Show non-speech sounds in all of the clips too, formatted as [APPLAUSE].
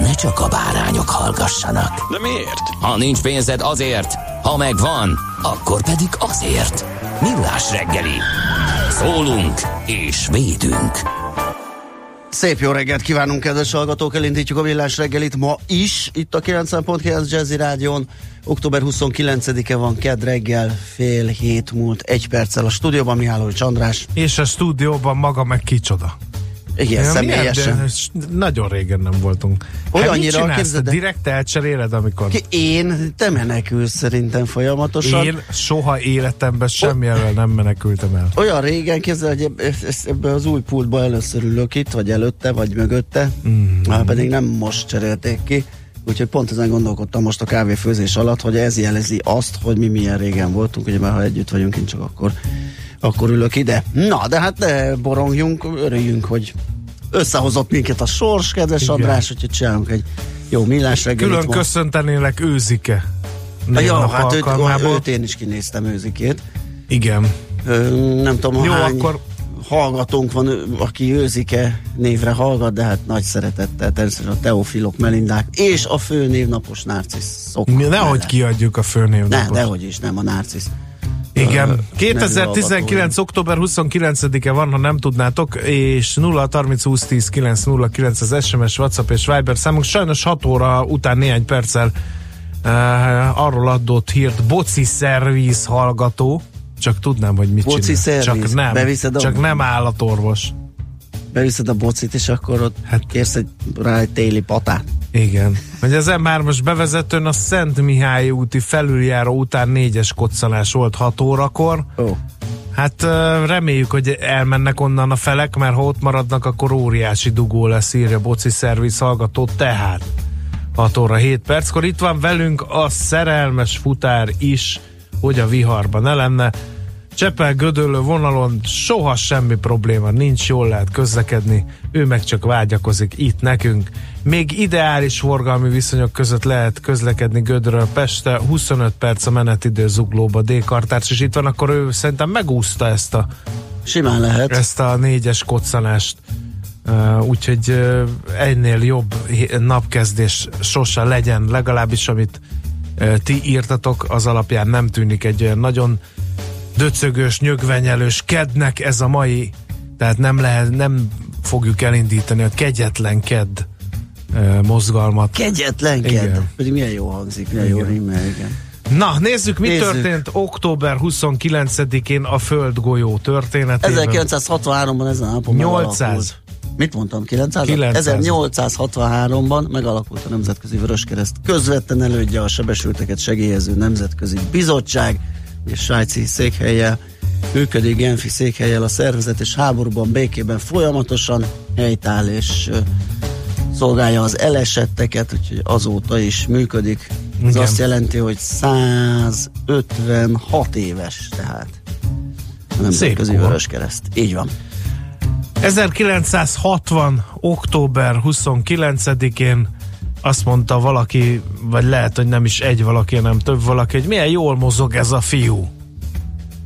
ne csak a bárányok hallgassanak. De miért? Ha nincs pénzed azért, ha megvan, akkor pedig azért. Millás reggeli. Szólunk és védünk. Szép jó reggelt kívánunk, kedves hallgatók! Elindítjuk a villás reggelit ma is, itt a 90.9 Jazzy Rádion. Október 29-e van, kedd reggel, fél hét múlt, egy perccel a stúdióban Mihálovics András. És a stúdióban maga meg kicsoda. Igen, Ja, személyesen. milyen, de nagyon régen nem voltunk. Olyannyira, hát képzeld el- Direkt elcseréled, amikor... Ki- Én, te menekülsz szerintem folyamatosan. Én soha életemben semmi nem menekültem el. Olyan régen képzel, hogy eb- eb- ebbe az új pultba először ülök itt, vagy előtte, vagy mögötte, mm. már pedig nem most cserélték ki. Úgyhogy pont ezen gondolkodtam most a kávéfőzés alatt, hogy ez jelezi azt, hogy mi milyen régen voltunk, ugye már ha együtt vagyunk, én csak akkor, akkor ülök ide. Na, de hát ne borongjunk, örüljünk, hogy összehozott minket a sors, kedves Igen. András, úgyhogy csinálunk egy jó millás reggelit. Külön köszöntenélek őzike. Névnap hát őt, őt, én is kinéztem őzikét. Igen. Ö, nem tudom, Jó, hány akkor- hallgatónk van, aki őzike névre hallgat, de hát nagy szeretettel természetesen a Teofilok, Melindák és a fő névnapos narciszok. Mi, nehogy mellett. kiadjuk a Ne, főnévnapot. dehogy is, nem a narcisz. Igen. Ö, 2019. október 29-e van, ha nem tudnátok, és 0 30 20 10 909 az SMS, WhatsApp és Viber számunk. Sajnos 6 óra után néhány perccel uh, arról adott hírt Boci szerviz hallgató, csak tudnám, hogy mit Boci csinál. szerviz? Csak nem, Beviszed a- csak nem állatorvos. Beviszed a bocit, és akkor ott Hát- hát, kérsz egy, rá egy téli patát. Igen. Hogy az M3-as bevezetőn a Szent Mihály úti felüljáró után négyes koccanás volt 6 órakor. Ó, Hát ö, reméljük, hogy elmennek onnan a felek, mert ha ott maradnak, akkor óriási dugó lesz, írja Boci Szerviz hallgató, tehát 6 óra 7 perckor. Itt van velünk a szerelmes futár is, hogy a viharba ne lenne. Csepel Gödöllő vonalon soha semmi probléma nincs, jól lehet közlekedni, ő meg csak vágyakozik itt nekünk. Még ideális forgalmi viszonyok között lehet közlekedni Gödről Pestre, 25 perc a menetidő zuglóba D-kartárs, és itt van, akkor ő szerintem megúszta ezt a, simán lehet. ezt a négyes koccanást. Uh, úgyhogy uh, ennél jobb napkezdés sose legyen, legalábbis amit uh, ti írtatok, az alapján nem tűnik egy olyan nagyon döcögös, nyögvenyelős kednek ez a mai, tehát nem lehet, nem fogjuk elindítani a kegyetlen kedd uh, mozgalmat. Kegyetlen kedd. Pedig milyen jó hangzik, milyen jó Igen. rimmel, igen. Na, nézzük, mi Nézzük. történt október 29-én a Földgolyó történetében. 1963-ban ezen a napon 800. megalakult. Mit mondtam, 900? 900. 1863-ban megalakult a Nemzetközi Vöröskereszt közvetlen elődje a sebesülteket segélyező Nemzetközi Bizottság, és svájci székhelye működik, Genfi székhelyel a szervezet, és háborúban, békében folyamatosan helytáll, és szolgálja az elesetteket, úgyhogy azóta is működik. Ez Igen. azt jelenti, hogy 156 éves, tehát a Nemzetközi kor. Vöröskereszt. Így van. 1960. október 29-én azt mondta valaki, vagy lehet, hogy nem is egy valaki, hanem több valaki, hogy milyen jól mozog ez a fiú.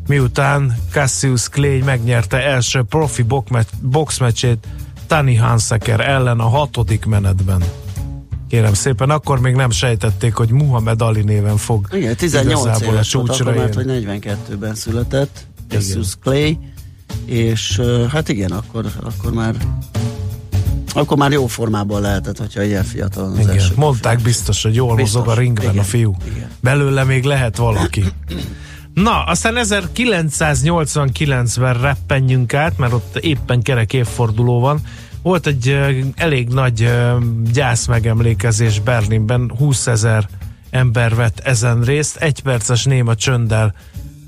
Miután Cassius Clay megnyerte első profi boxmeccsét Tani Hanseker ellen a hatodik menetben. Kérem szépen, akkor még nem sejtették, hogy Muhammad Ali néven fog Igen, 18 igazából éves volt csúcsra akkor, mert érni. hogy 42-ben született, Jesus Clay, és hát igen, akkor, akkor már Akkor már jó formában lehetett, hogyha ilyen fiatal az Igen, első mondták biztos, hogy jól Biztos, mozog a ringben igen, a fiú. igen. Belőle még lehet valaki. Na, aztán 1989-ben reppenjünk át, mert ott éppen kerek évforduló van. Volt egy elég nagy gyász megemlékezés Berlinben, 20 ezer ember vett ezen részt, egy perces néma csönddel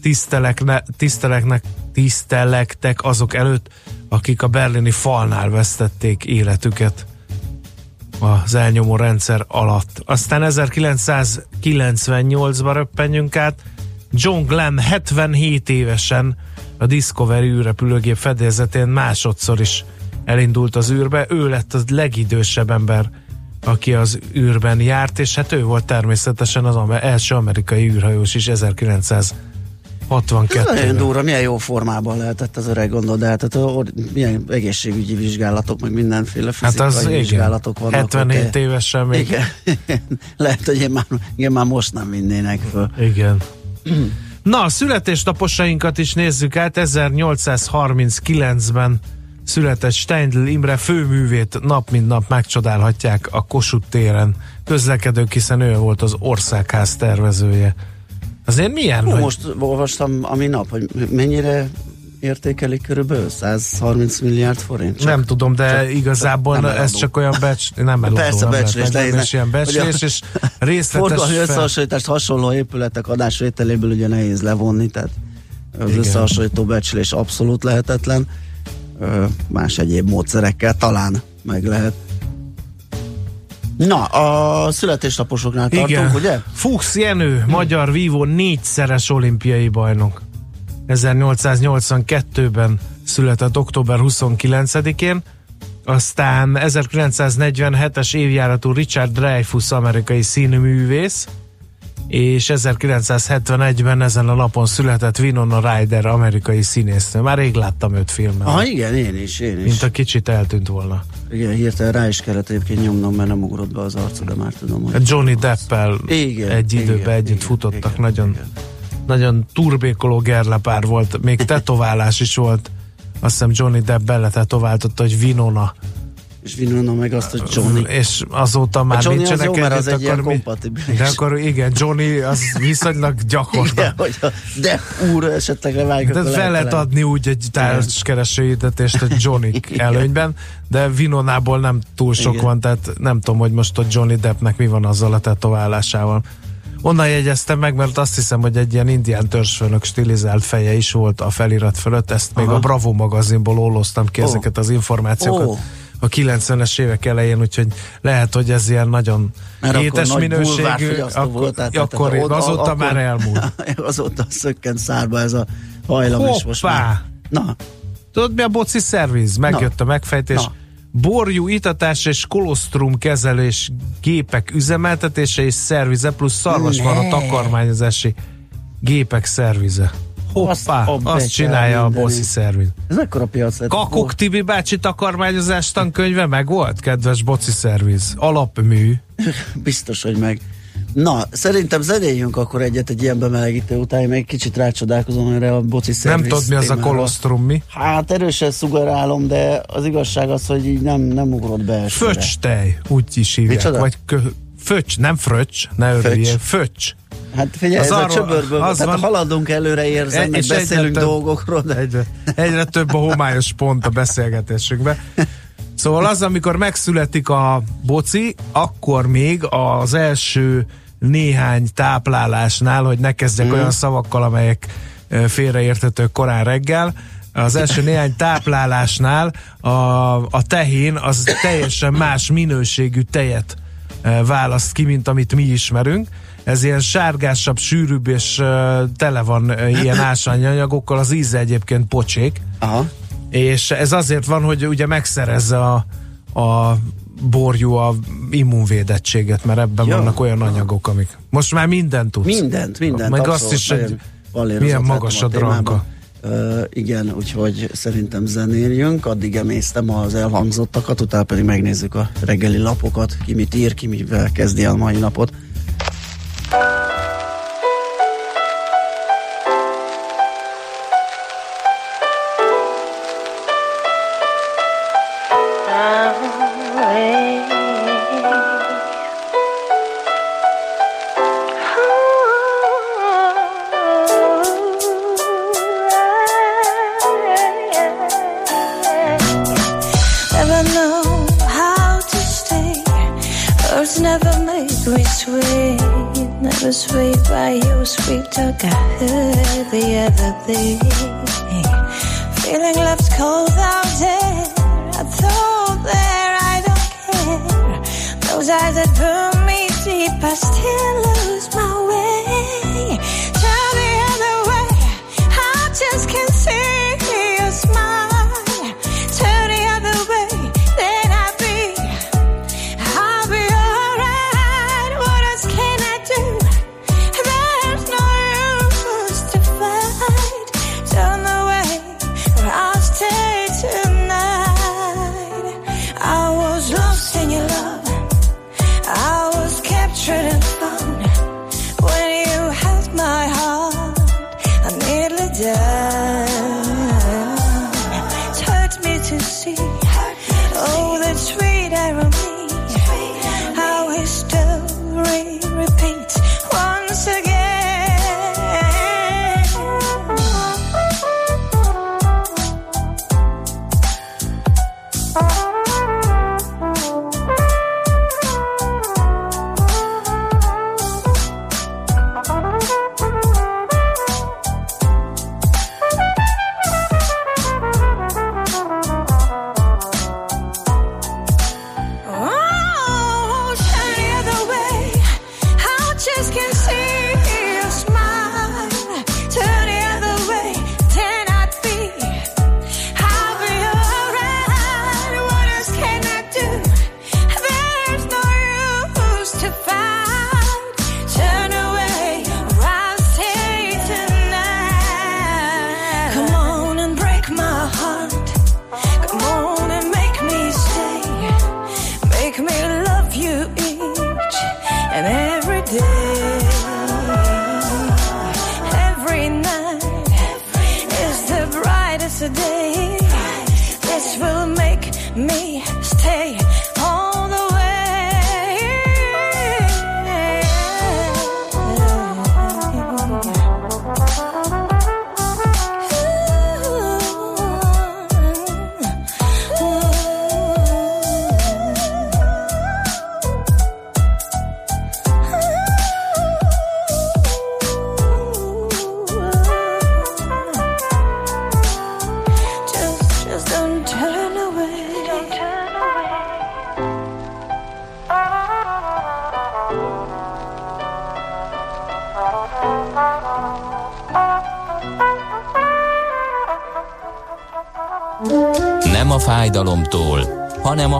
tisztelekne, tiszteleknek, tisztelektek azok előtt, akik a berlini falnál vesztették életüket az elnyomó rendszer alatt. Aztán 1998-ba röppenjünk át, John Glenn 77 évesen a Discovery űrrepülőgép fedélzetén másodszor is elindult az űrbe. Ő lett az legidősebb ember, aki az űrben járt, és hát ő volt természetesen az első amerikai űrhajós is 1900 62. Nagyon durva, milyen jó formában lehetett az öreg gondolod, de hát milyen egészségügyi vizsgálatok, meg mindenféle fizikai hát az, vizsgálatok igen. vannak. 77 ott, évesen még. Igen, igen. [LAUGHS] Lehet, hogy én már, én már most nem vinnének föl. Igen. Na, a születésnaposainkat is nézzük át. 1839-ben született Steindl Imre főművét nap mint nap megcsodálhatják a Kossuth téren. Közlekedők, hiszen ő volt az országház tervezője. Azért milyen? Hú, hogy- most olvastam a nap, hogy mennyire értékelik körülbelül 130 milliárd forint. Csak nem tudom, de csak- igazából nem ez csak olyan becs, nem eladó, Persze, nem lehet becslés, megmondani, nehéz, és ilyen becslés, és részletes Forgalmi fel... összehasonlítást hasonló épületek adásvételéből ugye nehéz levonni, tehát az Igen. összehasonlító becslés abszolút lehetetlen. Más egyéb módszerekkel talán meg lehet. Na, a születésnaposoknál tartunk, Igen. ugye? Fuchs Jenő, magyar vívó négyszeres olimpiai bajnok. 1882-ben született október 29-én, aztán 1947-es évjáratú Richard Dreyfuss amerikai színművész, és 1971-ben ezen a napon született Winona Ryder amerikai színésznő. Már rég láttam őt filmben. Ah, igen, én is, én is. mint a kicsit eltűnt volna. Igen, hirtelen rá is kellett egyébként nyomnom, mert nem ugrott be az arca, de már tudom, hogy... Johnny Deppel Igen, egy igen, időben együtt igen, futottak, igen, nagyon, igen. nagyon turbékoló gerlepár volt, még tetoválás is volt. Azt hiszem Johnny Depp beletetováltatta, hogy Vinona. És Winona meg azt, hogy Johnny. És azóta már Johnny az nincsenek jó, mert az egy ilyen kompatibilis. De akkor igen, Johnny az viszonylag gyakorta. Igen, hogy a de úr esetleg levágjuk, De fel lehet adni úgy egy társkeresőhirdetést a Johnny [LAUGHS] előnyben, de Vinonából nem túl sok Igen. van, tehát nem tudom, hogy most a Johnny Deppnek mi van azzal a tetoválásával. Onnan jegyeztem meg, mert azt hiszem, hogy egy ilyen indián törzsfőnök stilizált feje is volt a felirat fölött, ezt még Aha. a Bravo magazinból óloztam ki Ó. ezeket az információkat. Ó. A 90-es évek elején, úgyhogy lehet, hogy ez ilyen nagyon Mert akkor étes nagy minőségű, akkor, volt, tehát- akkor, tehát ott- azóta akkor- már elmúlt. [LAUGHS] azóta szökkent szárba ez a hajlam, és most Hoppá! már... Na, Tudod mi a boci szerviz? Megjött a megfejtés. Na. Borjú itatás és kolostrum kezelés gépek üzemeltetése és szervize plusz szarvasmarha Ne. takarmányozási gépek szervize. Hoppá, Azt a azt, csinálja a mindenit. boszi szerviz. ez mekkora piac lett? Kakuk Tibi bácsi takarmányozás tankönyve meg volt, kedves boci szerviz. Alapmű. [LAUGHS] Biztos, hogy meg. Na, szerintem zenéljünk akkor egyet egy ilyen bemelegítő után, én még kicsit rácsodálkozom erre a boci Nem szerviz tudod mi az a témára. kolostrum mi? Hát erősen szugerálom, de az igazság az, hogy így nem, nem ugrott be elsőre. Föcs tej, úgy is hívják. Micsoda? Vagy kö, föcs, nem fröccs, ne örüljél. Föcs. Hát figyelj, Az ez a arról- csöbörből, az tehát van- haladunk előre érzem, Egy- meg és beszélünk egyre dolgokról, de Egyre, egyre több a homályos pont a beszélgetésünkben. Szóval az, amikor megszületik a boci, akkor még az első néhány táplálásnál, hogy ne kezdjek Mhm. olyan szavakkal, amelyek félreérthetők korán reggel, az első néhány táplálásnál a, a tehén az teljesen más minőségű tejet választ ki, mint amit mi ismerünk. Ez ilyen sárgásabb, sűrűbb és tele van ilyen [LAUGHS] ásványanyagokkal, az íze egyébként pocsék. Aha. És ez azért van, hogy ugye megszerezze a, a borjú a immunvédettséget, mert ebben Ja. vannak olyan anyagok, amik... Most már mindent tudsz. Mindent, mindent. Meg abszolút, azt is, hogy milyen magas a dranka. Ö, igen, úgyhogy szerintem zenéljünk, addig emésztem az elhangzottakat, utána pedig megnézzük a reggeli lapokat, ki mit ír, ki mivel kezdi el mai napot.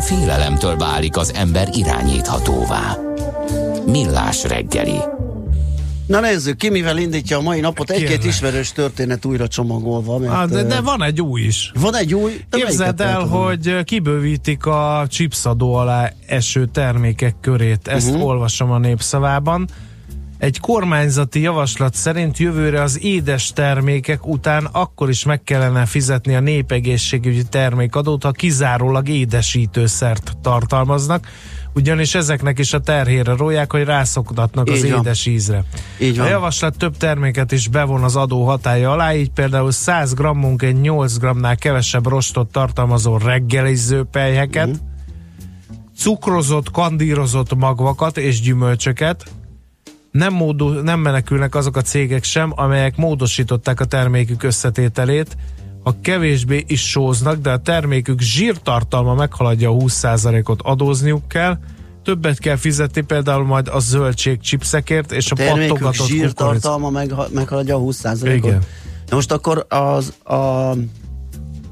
Félelemtől válik az ember irányíthatóvá. Millás reggeli. Na nézzük ki, mivel indítja a mai napot. Egy-két Kérlek. ismerős történet újra csomagolva. Mert, Ah, de, de van egy új is. van egy új. Képzeld el, hogy kibővítik a chipsadó alá eső termékek körét. Ezt uh-huh. olvasom a népszavában. Egy kormányzati javaslat szerint jövőre az édes termékek után akkor is meg kellene fizetni a népegészségügyi termékadót, ha kizárólag édesítőszert tartalmaznak, ugyanis ezeknek is a terhére róják, hogy rászoktatnak az van. édes ízre. Így A van. javaslat több terméket is bevon az adó hatája alá, így például 100 grammunként 8 grammnál kevesebb rostot tartalmazó reggeliző pelyheket, Mhm. cukrozott, kandírozott magvakat és gyümölcsöket, nem, módu, nem menekülnek azok a cégek sem, amelyek módosították a termékük összetételét, ha kevésbé is sóznak, de a termékük zsírtartalma meghaladja a 20%-ot adózniuk kell, többet kell fizetni például majd a zöldség chipsekért és a, a pattogatott zsírtartalma meg, meghaladja a 20%-ot. Igen. Na most akkor az a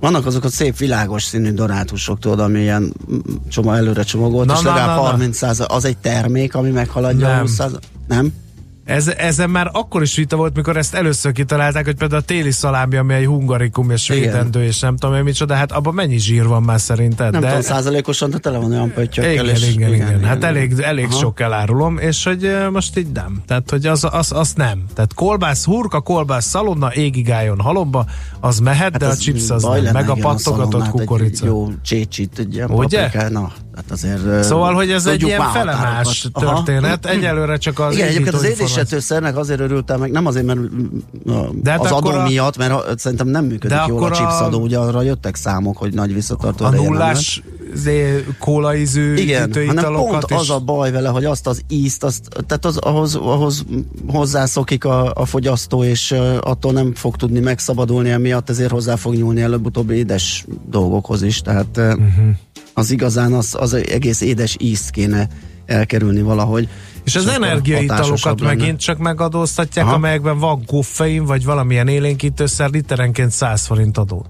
vannak azok a szép világos színű donátusok, tudod, ami ilyen mm, csoma, előre csomagolt, Na, és na, legalább na, na. 30 az egy termék, ami meghaladja a Nem. 20 Nem? Ez, ezen már akkor is vita volt, mikor ezt először kitalálták, hogy például a téli szalámi, ami egy hungarikum és Igen. védendő, és nem tudom én micsoda, hát abban mennyi zsír van már szerinted? Nem de... tudom, százalékosan, de tele van olyan pöttyökkel. Igen, és, igen, igen, igen. Hát elég, elég Aha. sok elárulom, és hogy most így nem. Tehát, hogy az, az, az nem. Tehát kolbász, hurka, kolbász, szalonna, égig álljon halomba, az mehet, hát de a chips az nem. lenne, Meg a igen, pattogatott kukorica. Jó csécsit, egy ilyen Ugye? paprikát, na, Tehát azért, Szóval, hogy ez egy ilyen felemás határokat. Aha. történet. Egyelőre csak az Igen, egyébként az édesítőszernek azért örültem meg, nem azért, mert De hát az adó a- miatt, mert szerintem nem működik De jól a a- chipsadó, ugye arra jöttek számok, hogy nagy visszatartó A nullás zé, kólaízű igen, hanem italokat pont is. az a baj vele, hogy azt az ízt, azt, tehát az, ahhoz, ahhoz hozzászokik a, a fogyasztó, és uh, attól nem fog tudni megszabadulni, emiatt ezért hozzá fog nyúlni előbb-utóbb édes dolgokhoz is, tehát uh, uh-huh. Az igazán az, az egész édes ízt kéne elkerülni valahogy. És az energiaitalokat lenne. megint csak megadóztatják, Aha. amelyekben van koffein, vagy valamilyen élénkítőszer literenként 100 forint adót.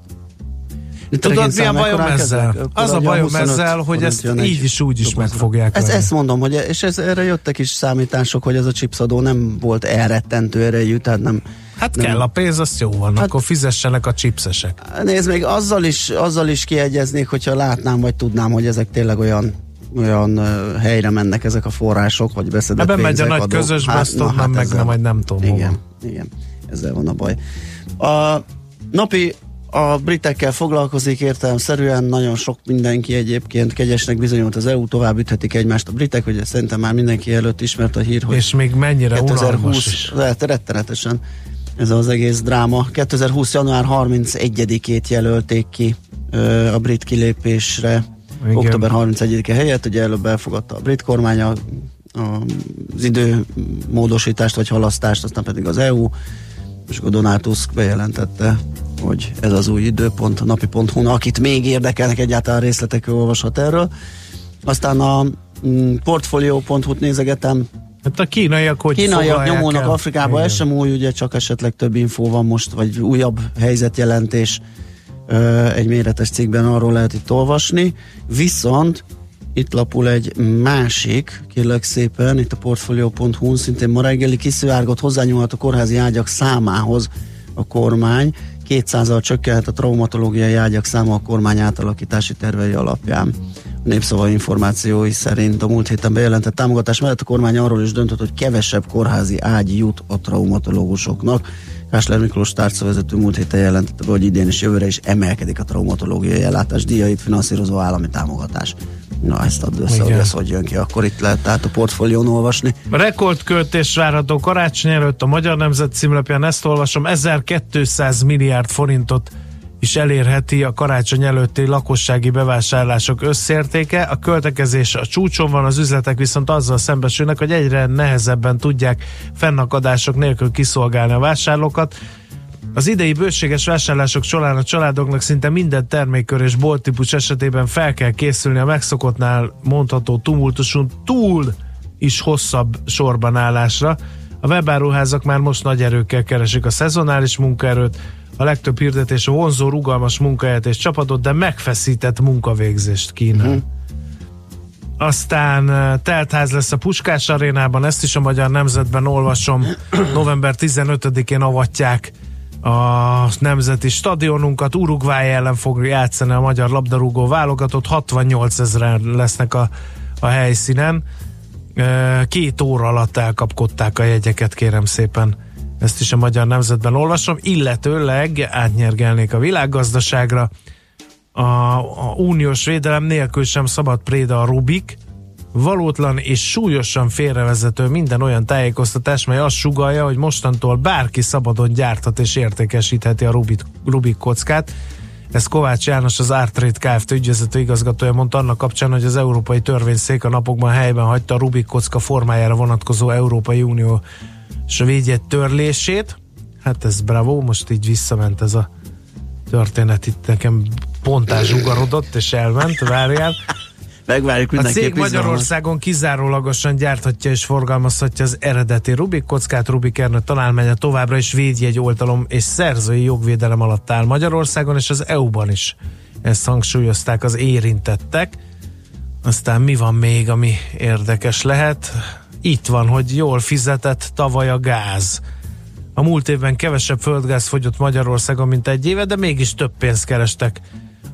Tudod, mi a bajom ezzel? Az a bajom ezzel, hogy ezt így is úgy is meg fogják Ez, venni. ezt mondom, hogy és ez, erre jöttek is számítások, hogy ez a chipsadó nem volt elrettentő erejű, tehát nem, Hát nem- kell a pénz, azt jó van, Hát- akkor fizessenek a chipsesek. Nézd, még azzal is, azzal is kiegyeznék, hogyha látnám, vagy tudnám, hogy ezek tényleg olyan olyan uh, helyre mennek ezek a források, vagy beszedett Ebben megy a nagy adók. közösbe, azt na, onnan meg ezzel- nem, vagy nem tudom Igen, hova. igen, ezzel van a baj. A napi a britekkel foglalkozik értelemszerűen, nagyon sok mindenki egyébként kegyesnek bizonyult az EU, tovább üthetik egymást a britek, ugye szerintem már mindenki előtt ismert a hír, hogy És még mennyire unalmas 2020, is. lehet rettenetesen ez az egész dráma. 2020. január 31-ét jelölték ki ö, a brit kilépésre, Igen. október 31-e helyett, ugye előbb elfogadta a brit kormány a, a, az idő módosítást vagy halasztást, aztán pedig az EU, és akkor Donald Tusk bejelentette, hogy ez az új időpont, a napi.hu, akit még érdekelnek egyáltalán részletek, ő olvashat erről. Aztán a mm, portfolio.hu-t nézegetem, Hát a kínaiak hogy Kínaiak nyomulnak el? Afrikába, ez Igen. sem új, ugye csak esetleg több infó van most, vagy újabb helyzetjelentés egy méretes cikkben arról lehet itt olvasni, viszont itt lapul egy másik, kérlek szépen, itt a portfolio.hu, szintén ma reggeli kiszivárgott hozzányúlhat a kórházi ágyak számához a kormány, 200-al csökkenhet a traumatológiai ágyak száma a kormány átalakítási tervei alapján. Népszava információi szerint a múlt héten bejelentett támogatás mellett a kormány arról is döntött, hogy kevesebb kórházi ágy jut a traumatológusoknak. Kásler Miklós tárcavezető múlt héten jelentette hogy idén és jövőre is emelkedik a traumatológiai ellátás díjait finanszírozó állami támogatás. Na ezt add össze, Igen. hogy ez hogy jön ki, akkor itt lehet tehát a portfólión olvasni. Rekordköltés várható karácsony előtt a Magyar Nemzet címlapján ezt olvasom, 1200 milliárd forintot is elérheti a karácsony előtti lakossági bevásárlások összértéke. A költekezés a csúcson van, az üzletek viszont azzal szembesülnek, hogy egyre nehezebben tudják fennakadások nélkül kiszolgálni a vásárlókat. Az idei bőséges vásárlások során a családoknak szinte minden termékkör és bolttípus esetében fel kell készülni a megszokottnál mondható tumultuson túl is hosszabb sorban állásra. A webáruházak már most nagy erőkkel keresik a szezonális munkaerőt, a legtöbb hirdetés a vonzó, rugalmas munkahelyet és csapatot, de megfeszített munkavégzést kínál. Uh-huh. Aztán eh, teltház lesz a Puskás arénában, ezt is a Magyar Nemzetben olvasom. November 15-én avatják a nemzeti stadionunkat. Uruguay ellen fog játszani a magyar labdarúgó válogatott. 68 ezeren lesznek a, a helyszínen. Eh, Két óra alatt elkapkodták a jegyeket, kérem szépen. Ezt is a Magyar Nemzetben olvasom, illetőleg átnyergelnék a világgazdaságra a, a uniós védelem nélkül sem szabad préda a Rubik, valótlan és súlyosan félrevezető minden olyan tájékoztatás, mely azt sugalja, hogy mostantól bárki szabadon gyárthat és értékesítheti a Rubik, Rubik kockát. Ez Kovács János, az Artrade Kft. ügyvezető igazgatója mondta annak kapcsán, hogy az Európai Törvényszék a napokban helyben hagyta a Rubik kocka formájára vonatkozó Európai Unió védjegy törlését. Hát ez bravo, most így visszament ez a történet itt nekem pont zsugarodott és elment, várjál. Megvárjuk A cég. Magyarországon kizárólagosan gyárthatja és forgalmazhatja az eredeti Rubik kockát. Rubik Ernő találmánya továbbra is védjegy oltalom és szerzői jogvédelem alatt áll Magyarországon és az EU-ban is. Ezt hangsúlyozták az érintettek. Aztán mi van még, ami érdekes lehet? Itt van, hogy jól fizetett tavaly a gáz. A múlt évben kevesebb földgáz fogyott Magyarországon, mint egy éve, de mégis több pénzt kerestek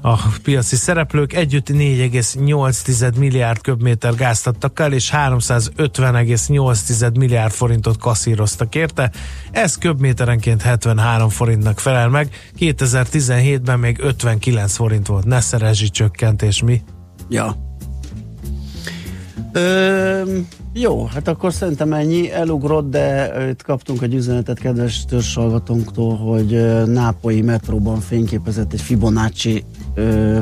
a piaci szereplők. Együtt 4,8 milliárd köbméter gázt adtak el, és 350,8 milliárd forintot kaszíroztak érte. Ez köbméterenként 73 forintnak felel meg. 2017-ben még 59 forint volt. Ne szerezsi csökkentés, mi? Ja. Ö, jó, hát akkor szerintem ennyi. Elugrott, de itt kaptunk egy üzenetet kedves törzsalgatónktól, hogy Nápolyi metróban fényképezett egy Fibonacci ö,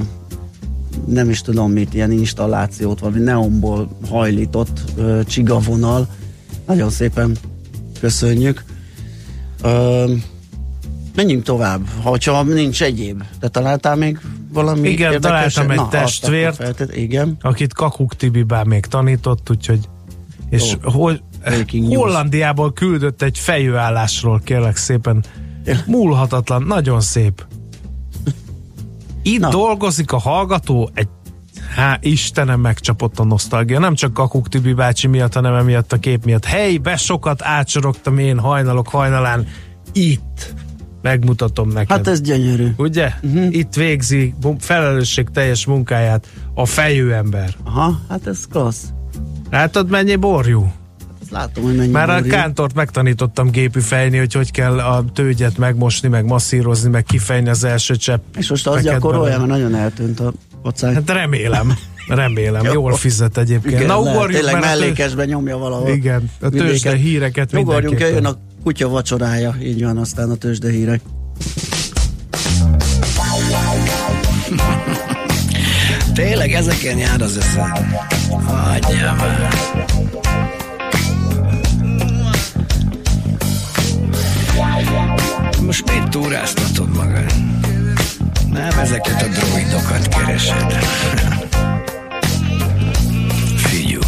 nem is tudom mit, ilyen installációt, valami neonból hajlított ö, csigavonal. Nagyon szépen köszönjük. Ö, menjünk tovább, ha nincs egyéb. Te találtál még valami Igen, érdekeset? találtam egy Na, testvért. feltett- Igen. akit Kakuk Tibi bár még tanított, úgyhogy és Jó. hol. Hollandiából küldött egy fejőállásról, kérlek szépen. Múlhatatlan, nagyon szép. Itt Na. dolgozik a hallgató, egy Há, Istenem, megcsapott a nosztalgia. Nem csak Kakuk Tibi bácsi miatt, hanem emiatt a kép miatt. Hely, be sokat átsorogtam én hajnalok hajnalán. Itt. Megmutatom neked. Hát ez gyönyörű. Ugye? Uh-huh. Itt végzi felelősség teljes munkáját a fejű ember. Aha, hát ez klassz. Látod, mennyi borjú? Ezt látom, hogy mennyi Már a borjú. kántort megtanítottam gépű fejni, hogy hogy kell a tőgyet megmosni, meg masszírozni, meg kifejni az első csepp. És most Neked gyakorolja, mert nagyon eltűnt a pacák. Hát remélem. Remélem, Jó. jól fizet egyébként. Igen, Na lehet, ugorjunk, tényleg a tő- mellékesben nyomja valahol. Igen, a tőzsde híreket Ugorjunk, jöjjön a kutya vacsorája, így van, aztán a tőzsde hírek. [LAUGHS] Tényleg ezeken jár az eszem. Hagyjál már. Most miért túráztatod magad? Nem ezeket a droidokat keresed. [LAUGHS] Figyú.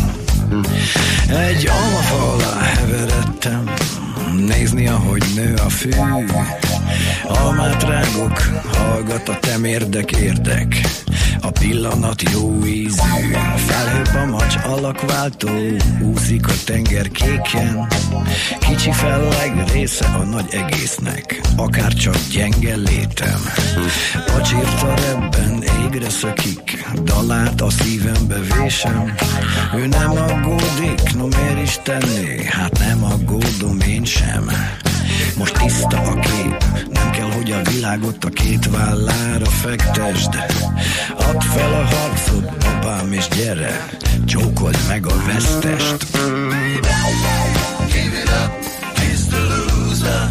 Egy almafa alá heveredtem, nézni, ahogy nő a fű. Almát rágok, hallgat a temérdek érdek. A pillanat jó ízű, felhőbb a macs alakváltó, úszik a tenger kéken. Kicsi felleg része a nagy egésznek, akár csak gyenge létem. Pacsírta rebben, égre szökik, dalát a szívembe vésem. Ő nem aggódik, no miért is tenné, hát nem aggódom én sem. Most tiszta a kép, nem kell, hogy a világot a két vállára fektesd. Add fel a harcot, babám, és gyere, csókold meg a vesztest. Give it up, he's the loser.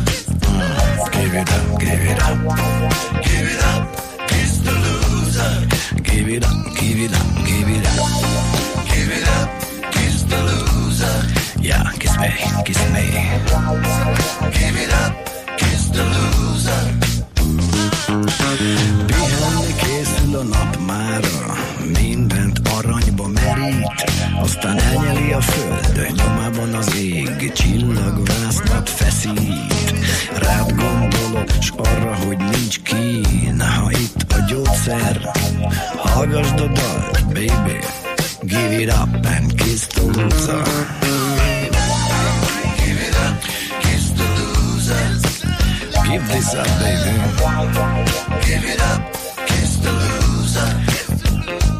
Mm, Give it up, give it up, give it up, he's the loser. Give it up, give it up, give it up, give it up, he's the loser. Yeah, kiss me, kiss me. Give it up, kiss the loser. Pihenni készül a nap mára, mindent aranyba merít, aztán elnyeli a föld, nyomában az ég, csillagvásznat feszít. Rád gondolok, s arra, hogy nincs kín, ha itt a gyógyszer, hallgasd a dalt, baby. Give it up and kiss the loser. Give this up, baby. Give it up, kiss the loser.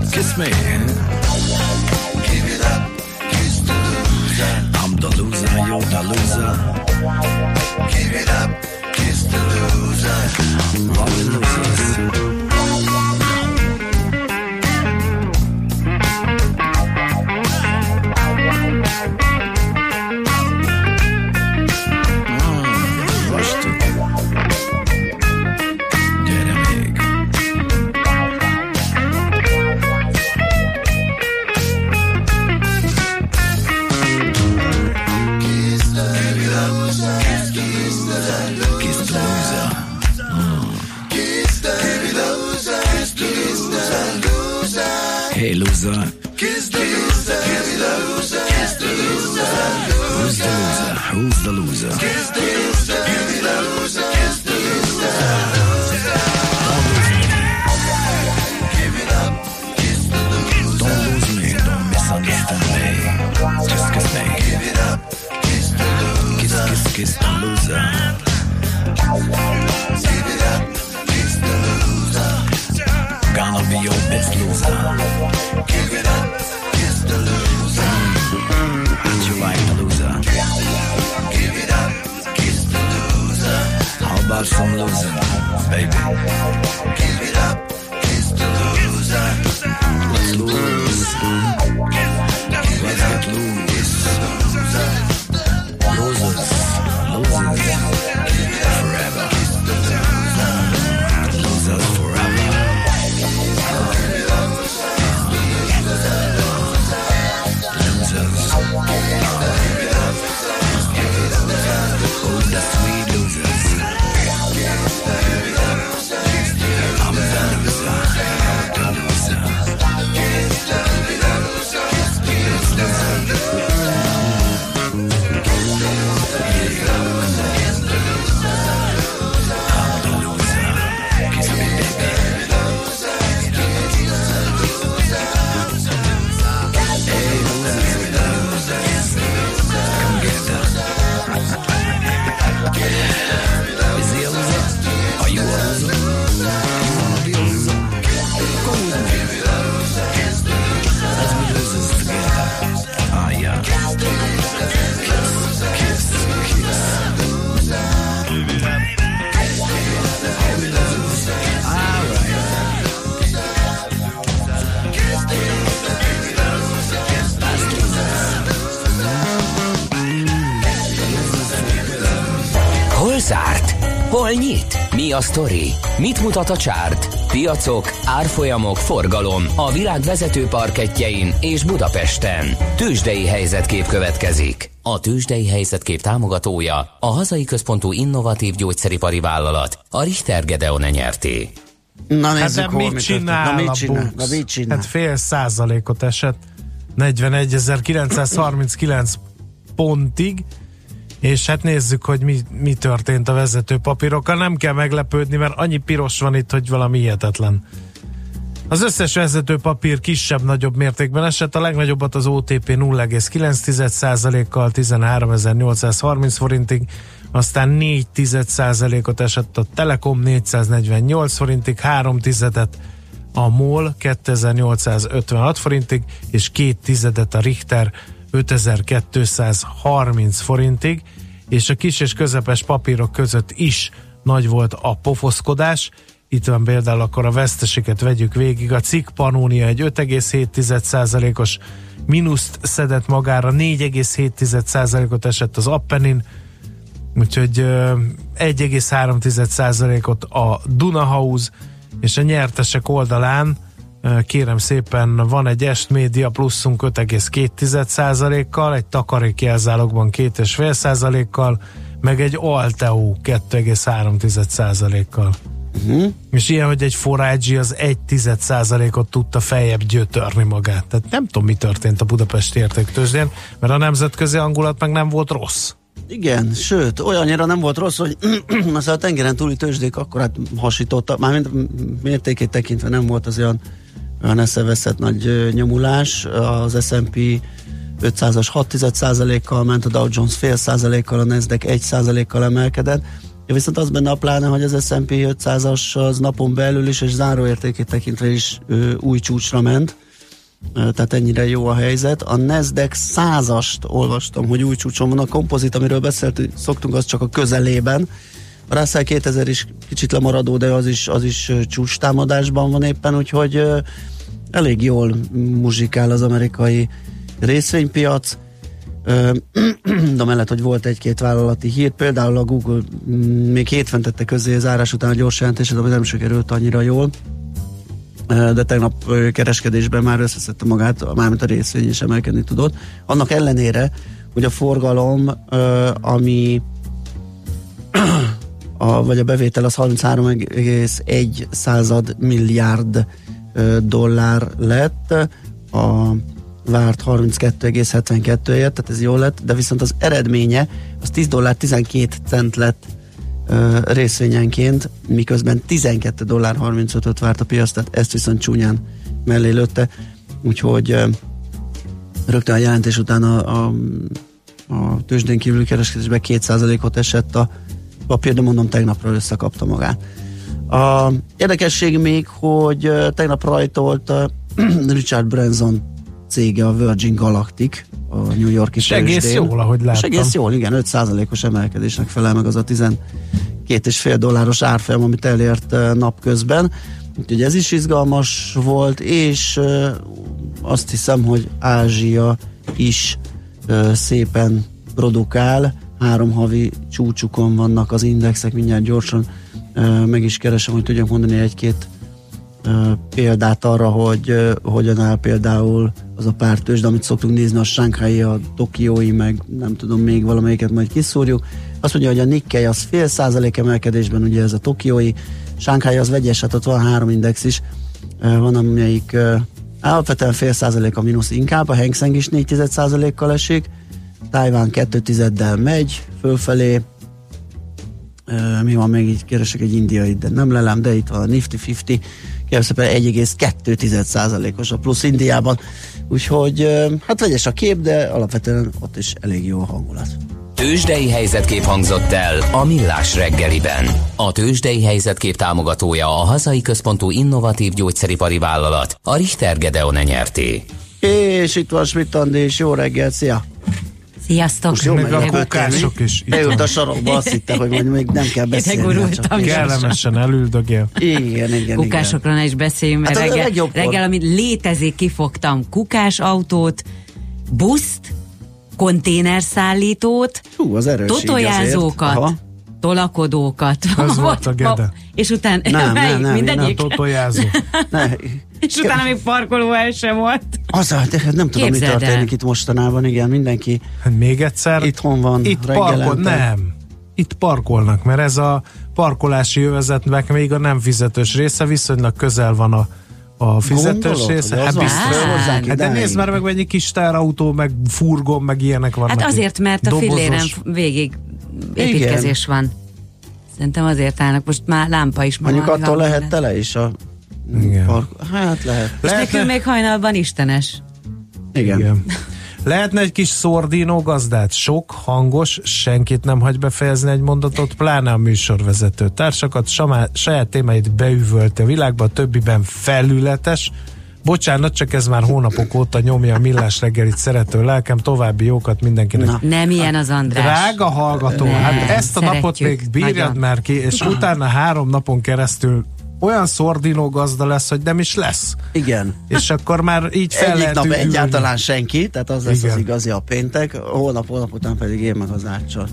Kiss me. Give it up, kiss the loser. I'm the loser, you're the loser. Give it up, kiss the loser. Love the losers. Mi a sztori? Mit mutat a csárt? Piacok, árfolyamok, forgalom a világ vezető parketjein és Budapesten. Tősdei helyzetkép következik. A Tősdei helyzetkép támogatója a hazai központú innovatív gyógyszeripari vállalat, a Richter Gedeon nyerté. Na Hát nézzük, de hol mit mi csinál. Na a mit csinál? Bux? Na mit csinál? Hát fél százalékot esett 41.939 pontig, és hát nézzük, hogy mi, mi történt a vezető papírokkal. Nem kell meglepődni, mert annyi piros van itt, hogy valami hihetetlen. Az összes vezető papír kisebb-nagyobb mértékben esett, a legnagyobbat az OTP 0,9%-kal 13.830 forintig, aztán 4% ot esett a Telekom 448 forintig, 3 tizedet a MOL 2856 forintig, és 2 tizedet a Richter 5230 forintig, és a kis és közepes papírok között is nagy volt a pofoszkodás. Itt van például akkor a veszteséget vegyük végig. A cikk Panónia egy 5,7%-os mínuszt szedett magára, 4,7%-ot esett az Appenin, úgyhogy ö, 1,3%-ot a Dunahouse, és a nyertesek oldalán kérem szépen van egy Est Media pluszunk 5,2%-kal, egy takarék jelzálogban 2,5%-kal, meg egy Alteo 2,3%-kal. Uh-huh. És ilyen, hogy egy forágyi az 1% ot tudta feljebb gyötörni magát. Tehát nem tudom, mi történt a budapesti értéktőzsdén, mert a nemzetközi angulat meg nem volt rossz. Igen, sőt, olyannyira nem volt rossz, hogy [CLEARS THROAT] az a tengeren túli tőzsdék akkor hát hasítottak, mármint mértékét tekintve nem volt az olyan, olyan eszeveszett nagy nyomulás. Az S&P 500-as 6 kal ment, a Dow Jones fél százalékkal, a Nasdaq 1 százalékkal emelkedett. Ja, viszont az benne a pláne, hogy az S&P 500-as az napon belül is, és záróértékét tekintve is ö, új csúcsra ment. Tehát ennyire jó a helyzet. A Nasdaq százast olvastam, hogy új csúcson van. A kompozit, amiről beszéltünk, szoktunk, az csak a közelében. A Russell 2000 is kicsit lemaradó, de az is, az is csúcs támadásban van éppen, úgyhogy ö, elég jól muzsikál az amerikai részvénypiac. [CLEARS THROAT] De mellett, hogy volt egy-két vállalati hír, például a Google mm, még hétfőn tette közé zárás után a gyors jelentését, ami nem sikerült annyira jól de tegnap kereskedésben már összeszedte magát, mármint a részvény is emelkedni tudott. Annak ellenére, hogy a forgalom, ami a, vagy a bevétel az 33,1 század milliárd dollár lett, a várt 32,72-ért, tehát ez jó lett, de viszont az eredménye az 10 dollár 12 cent lett részvényenként, miközben 12 dollár 35-öt várt a piac, tehát ezt viszont csúnyán mellé lőtte, úgyhogy rögtön a jelentés után a, a, a tőzsdén kívüli kereskedésben 2%-ot esett a papír, de mondom tegnapra összekapta magát. A érdekesség még, hogy tegnap rajtolt ö, [CLEARS THROAT] Richard Branson cége, a Virgin Galactic, a New Yorki És egész jól, ahogy És láttam. egész jól, igen, 5%-os emelkedésnek felel meg az a 12,5 dolláros árfolyam, amit elért napközben. Úgyhogy ez is izgalmas volt, és azt hiszem, hogy Ázsia is szépen produkál, három havi csúcsukon vannak az indexek, mindjárt gyorsan meg is keresem, hogy tudjak mondani egy-két példát arra, hogy hogyan áll például az a pár tőzsde, amit szoktunk nézni, a Sánkhái, a Tokiói, meg nem tudom, még valamelyiket majd kiszúrjuk. Azt mondja, hogy a Nikkei az fél százalék emelkedésben, ugye ez a Tokiói, Sánkhái az vegyes, hát ott van három index is, van amelyik alapvetően fél százalék a mínusz inkább, a Hang is 4 százalékkal esik, Tájván 2 tizeddel megy fölfelé, mi van még így, keresek egy indiai, de nem lelem, de itt van a Nifty 50, kérem szépen 1,2%-os a plusz Indiában, úgyhogy hát vegyes a kép, de alapvetően ott is elég jó a hangulat. Tőzsdei helyzetkép hangzott el a Millás reggeliben. A Tőzsdei helyzetkép támogatója a hazai központú innovatív gyógyszeripari vállalat, a Richter Gedeon nyerté. És itt van Schmidt és jó reggel, szia! Sziasztok! Most jó Meg a mi? is Beült a sarokba, azt hitte, hogy majd még nem kell beszélni. csak- Kellemesen elüldögél. Igen, igen, igen. Kukásokról ne is beszéljünk, mert Hát reggel, reggel, amit létezik, kifogtam kukásautót, buszt, konténerszállítót, Hú, az erős totojázókat, tolakodókat. Az volt a [LAUGHS] Gede. És utána Nem, nem, [LAUGHS] nem, mindegyik. Totojázó. És utána még parkoló el sem volt. az a, de nem tudom, mi Képzeld el. történik itt mostanában, igen, mindenki Hát még egyszer. itthon van Itt parkol, nem. Itt parkolnak, mert ez a parkolási övezetnek még a nem fizetős része viszonylag közel van a, a fizetős része. Hát biztos. Hát de nézd már meg, mennyi kis terautó, meg furgon, meg ilyenek vannak. Hát azért, mert a filléren végig építkezés van. Szerintem azért állnak. Most már lámpa is Mondjuk van, attól van lehet tele is a Igen. park. Hát lehet. És nekünk még hajnalban istenes. Igen. Igen. Lehetne egy kis szordínó gazdát, sok, hangos, senkit nem hagy befejezni egy mondatot, pláne a műsorvezető társakat, samá, saját témáit beüvölte a világba, a többiben felületes. Bocsánat, csak ez már hónapok óta nyomja a millás reggelit szerető lelkem, további jókat mindenkinek. Na. Nem ilyen az András. Drága hallgató, Nem, hát ezt a napot szeretjük. még bírjad Nagyon. már ki, és [CLEARS THROAT] utána három napon keresztül olyan szordinó gazda lesz, hogy nem is lesz. Igen. És akkor már így fel Egyik nap ülni. egyáltalán senki, tehát az lesz Igen. az igazi a péntek, holnap, holnap után pedig én meg az áccsal.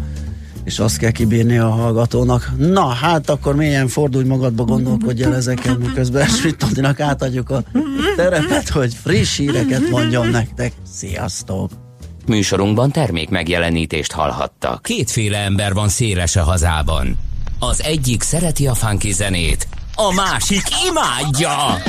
És azt kell kibírni a hallgatónak. Na, hát akkor mélyen fordulj magadba, gondolkodj el ezeken, miközben [LAUGHS] Schmidt Andinak átadjuk a terepet, hogy friss híreket mondjon nektek. Sziasztok! Műsorunkban termék megjelenítést hallhattak. Kétféle ember van széles a hazában. Az egyik szereti a funky zenét, a másik imádja.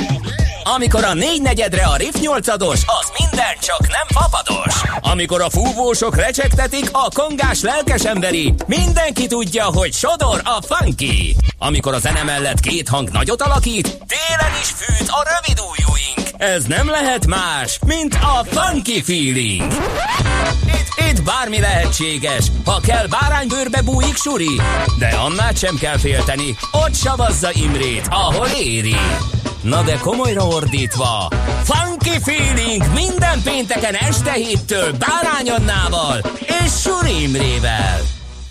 Amikor a négy negyedre a riff nyolcados, az minden csak nem fapados. Amikor a fúvósok recsegtetik, a kongás lelkes emberi, mindenki tudja, hogy sodor a funky. Amikor a zene mellett két hang nagyot alakít, télen is fűt a rövid ujjúink. Ez nem lehet más, mint a funky feeling. Itt, itt bármi lehetséges, ha kell báránybőrbe bújik suri, de annál sem kell félteni, ott savazza Imrét, ahol éri. Na de komolyra ordítva, funky feeling minden pénteken este héttől Bárány és Suri Imrével.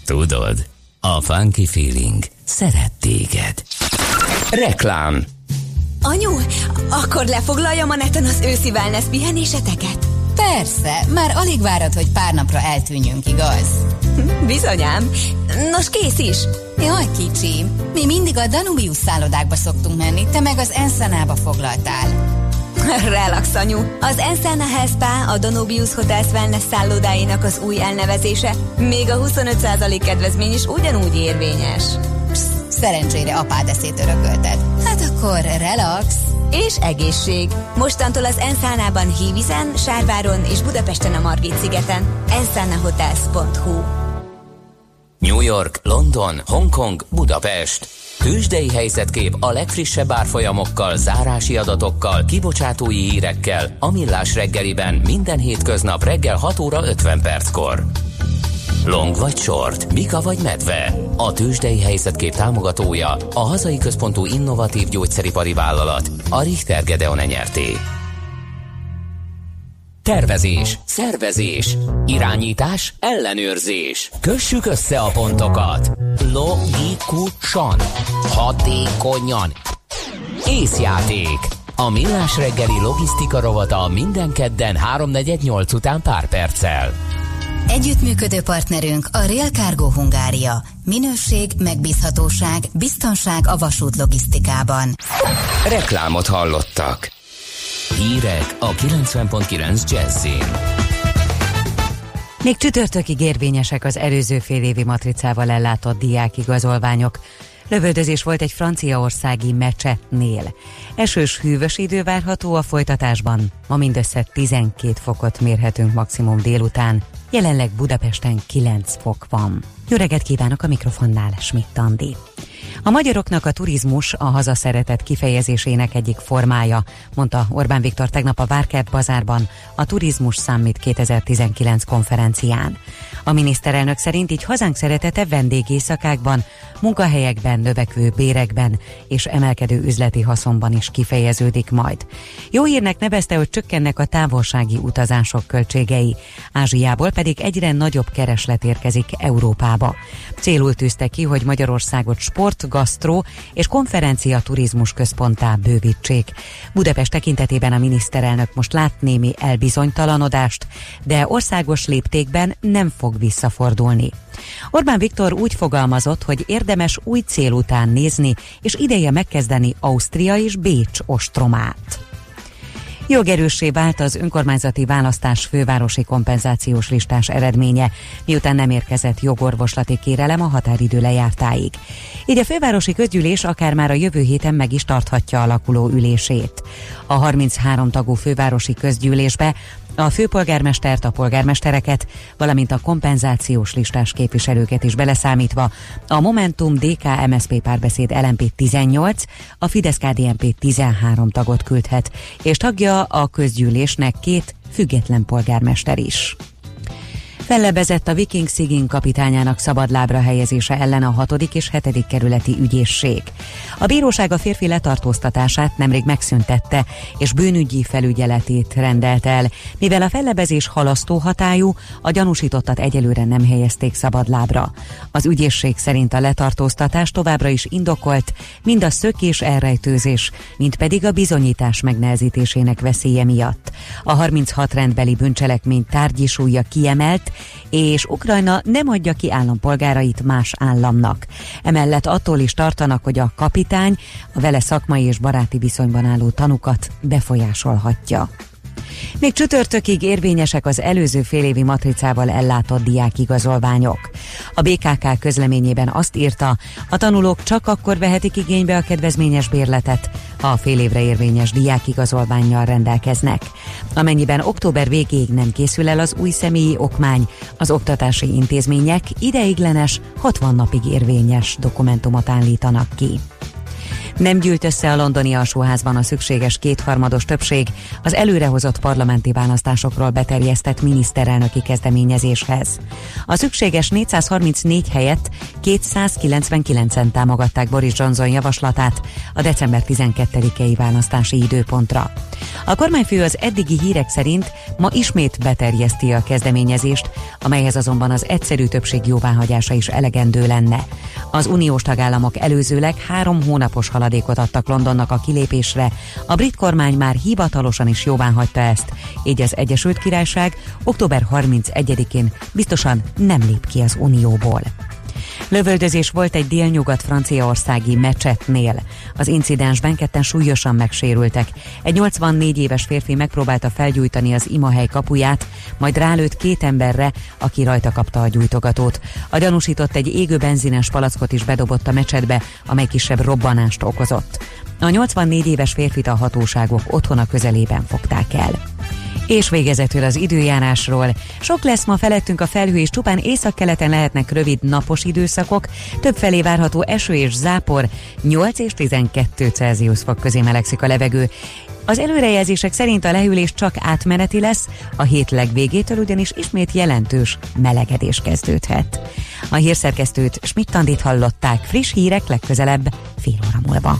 Tudod, a funky feeling szeret téged. Reklám Anyu, akkor lefoglaljam a neten az őszi wellness pihenéseteket? Persze, már alig várod, hogy pár napra eltűnjünk, igaz? Bizonyám. Nos, kész is. Jaj, kicsi, mi mindig a Danubius szállodákba szoktunk menni, te meg az Ensanába foglaltál. [LAUGHS] Relax, anyu. Az Ensana Health Spa a Donobius Hotels Wellness szállodáinak az új elnevezése, még a 25% kedvezmény is ugyanúgy érvényes. Szerencsére apád eszét örökölted. Hát akkor relax. És egészség. Mostantól az Enszánában Hívizen, Sárváron és Budapesten a Margit szigeten. ensanahotels.hu New York, London, Hongkong, Budapest. Tőzsdei helyzetkép a legfrissebb árfolyamokkal, zárási adatokkal, kibocsátói hírekkel, a Millás reggeliben minden hétköznap reggel 6 óra 50 perckor. Long vagy short, Mika vagy medve. A tőzsdei helyzetkép támogatója, a hazai központú innovatív gyógyszeripari vállalat, a Richter Gedeon nyerté. Tervezés, szervezés, irányítás, ellenőrzés. Kössük össze a pontokat. Logikusan, hatékonyan. Észjáték. A Millás reggeli logisztika rovata minden kedden 3.48 után pár perccel. Együttműködő partnerünk a Real Cargo Hungária. Minőség, megbízhatóság, biztonság a vasút logisztikában. Reklámot hallottak. Hírek a 90.9 Jazzin. Még csütörtökig érvényesek az előző fél évi matricával ellátott diákigazolványok. Lövöldözés volt egy franciaországi mecsetnél. Esős hűvös idő várható a folytatásban. Ma mindössze 12 fokot mérhetünk maximum délután. Jelenleg Budapesten 9 fok van. Jó reggelt kívánok a mikrofonnál, Schmidt Andi. A magyaroknak a turizmus a hazaszeretet kifejezésének egyik formája, mondta Orbán Viktor tegnap a Várkert bazárban a Turizmus Summit 2019 konferencián. A miniszterelnök szerint így hazánk szeretete vendégészakákban, munkahelyekben, növekvő bérekben és emelkedő üzleti haszonban is kifejeződik majd. Jó hírnek nevezte, hogy csökkennek a távolsági utazások költségei, Ázsiából pedig egyre nagyobb kereslet érkezik Európába. Célul tűzte ki, hogy Magyarországot sport, gasztró és konferencia turizmus központtá bővítsék. Budapest tekintetében a miniszterelnök most lát némi elbizonytalanodást, de országos léptékben nem fog fog visszafordulni. Orbán Viktor úgy fogalmazott, hogy érdemes új cél után nézni, és ideje megkezdeni Ausztria és Bécs ostromát. Jogerőssé vált az önkormányzati választás fővárosi kompenzációs listás eredménye, miután nem érkezett jogorvoslati kérelem a határidő lejártáig. Így a fővárosi közgyűlés akár már a jövő héten meg is tarthatja alakuló ülését. A 33 tagú fővárosi közgyűlésbe a főpolgármestert, a polgármestereket, valamint a kompenzációs listás képviselőket is beleszámítva, a Momentum DK MSP párbeszéd LMP 18, a Fidesz KDNP 13 tagot küldhet, és tagja a közgyűlésnek két független polgármester is. Fellebezett a Viking Szigin kapitányának szabadlábra helyezése ellen a 6. és 7. kerületi ügyészség. A bíróság a férfi letartóztatását nemrég megszüntette, és bűnügyi felügyeletét rendelt el. Mivel a fellebezés halasztó hatályú, a gyanúsítottat egyelőre nem helyezték szabadlábra. Az ügyészség szerint a letartóztatás továbbra is indokolt, mind a szökés elrejtőzés, mind pedig a bizonyítás megnehezítésének veszélye miatt. A 36 rendbeli bűncselekmény tárgyi súlya kiemelt, és Ukrajna nem adja ki állampolgárait más államnak. Emellett attól is tartanak, hogy a kapitány a vele szakmai és baráti viszonyban álló tanukat befolyásolhatja. Még csütörtökig érvényesek az előző félévi matricával ellátott diákigazolványok. A BKK közleményében azt írta, a tanulók csak akkor vehetik igénybe a kedvezményes bérletet, ha a fél évre érvényes diákigazolványjal rendelkeznek. Amennyiben október végéig nem készül el az új személyi okmány, az oktatási intézmények ideiglenes, 60 napig érvényes dokumentumot állítanak ki. Nem gyűlt össze a londoni alsóházban a szükséges kétharmados többség az előrehozott parlamenti választásokról beterjesztett miniszterelnöki kezdeményezéshez. A szükséges 434 helyett 299-en támogatták Boris Johnson javaslatát a december 12-i választási időpontra. A kormányfő az eddigi hírek szerint ma ismét beterjeszti a kezdeményezést, amelyhez azonban az egyszerű többség jóváhagyása is elegendő lenne. Az uniós tagállamok előzőleg három hónapos haladékot adtak Londonnak a kilépésre, a brit kormány már hivatalosan is jóváhagyta ezt, így az Egyesült Királyság október 31-én biztosan nem lép ki az unióból. Lövöldözés volt egy délnyugat franciaországi mecsetnél. Az incidensben ketten súlyosan megsérültek. Egy 84 éves férfi megpróbálta felgyújtani az imahely kapuját, majd rálőtt két emberre, aki rajta kapta a gyújtogatót. A gyanúsított egy égő benzines palackot is bedobott a mecsetbe, amely kisebb robbanást okozott. A 84 éves férfit a hatóságok otthona közelében fogták el. És végezetül az időjárásról. Sok lesz ma felettünk a felhő, és csupán északkeleten lehetnek rövid napos időszakok. Több felé várható eső és zápor, 8 és 12 Celsius fok közé melegszik a levegő. Az előrejelzések szerint a lehűlés csak átmeneti lesz, a hét legvégétől ugyanis ismét jelentős melegedés kezdődhet. A hírszerkesztőt Schmidt-Tandit hallották, friss hírek legközelebb fél óra múlva.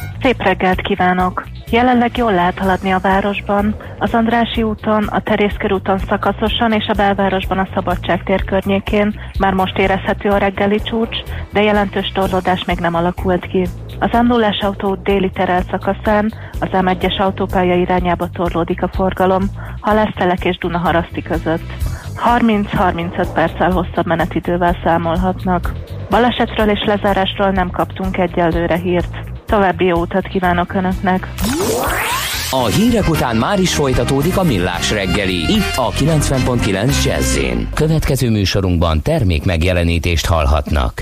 Szép reggelt kívánok! Jelenleg jól lehet haladni a városban, az Andrási úton, a Terészkör úton szakaszosan és a belvárosban a Szabadságtér környékén már most érezhető a reggeli csúcs, de jelentős torlódás még nem alakult ki. Az m autó déli terel szakaszán az M1-es autópálya irányába torlódik a forgalom, Halásztelek és Dunaharaszti között. 30-35 perccel hosszabb menetidővel számolhatnak. Balesetről és lezárásról nem kaptunk egyelőre hírt. További jó utat kívánok Önöknek! A hírek után már is folytatódik a millás reggeli. Itt a 90.9 jazz Következő műsorunkban termék megjelenítést hallhatnak.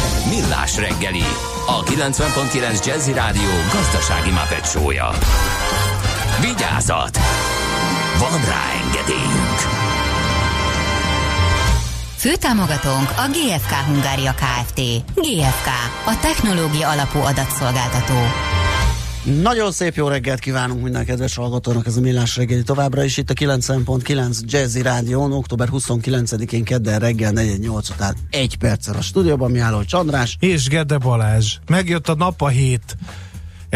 Millás reggeli, a 90.9 Jazzy Rádió gazdasági mapetsója. Vigyázat! Van rá engedélyünk! Főtámogatónk a GFK Hungária Kft. GFK, a technológia alapú adatszolgáltató. Nagyon szép jó reggelt kívánunk minden kedves hallgatónak, ez a Millás reggeli továbbra is itt a 90.9 Jazzy Rádión, október 29-én kedden reggel 48 után egy perccel a stúdióban, Mihály Csandrás. És Gede Balázs. Megjött a nap a hét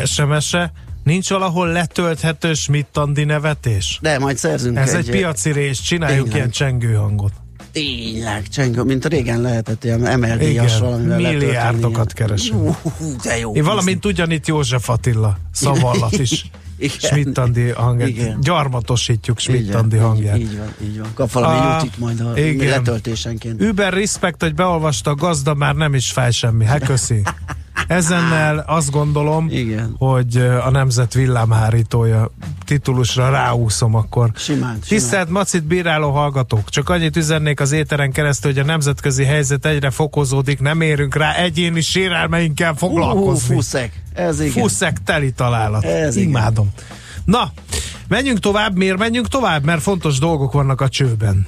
SMS-e. Nincs valahol letölthető Schmidt-Andi nevetés? De majd szerzünk Ez egy, egy piaci rés, csináljuk Tényleg. ilyen csengő hangot. Tényleg, csengő, mint régen lehetett ilyen MLD-as valamivel milliárdokat keresünk. Hú, de jó. Én valamint ugyanitt József Attila szavallat is. [LAUGHS] Schmidt-Andi hangját. Igen. Gyarmatosítjuk Schmidt-Andi hangját. Így, így van, így van. Kap valami Ah, jutit majd a igen. letöltésenként. Über respect, hogy beolvasta a gazda, már nem is fáj semmi. Hát köszi. [LAUGHS] Ezennel azt gondolom, Igen. hogy a nemzet villámhárítója titulusra ráúszom akkor. Simán, simán. Tisztelt Macit bíráló hallgatók, csak annyit üzennék az éteren keresztül, hogy a nemzetközi helyzet egyre fokozódik, nem érünk rá egyéni sérelmeinkkel Hú, foglalkozni. fuszek. Ez igen. Fuszek teli találat. Ez igen. Imádom. Na, menjünk tovább. Miért menjünk tovább? Mert fontos dolgok vannak a csőben.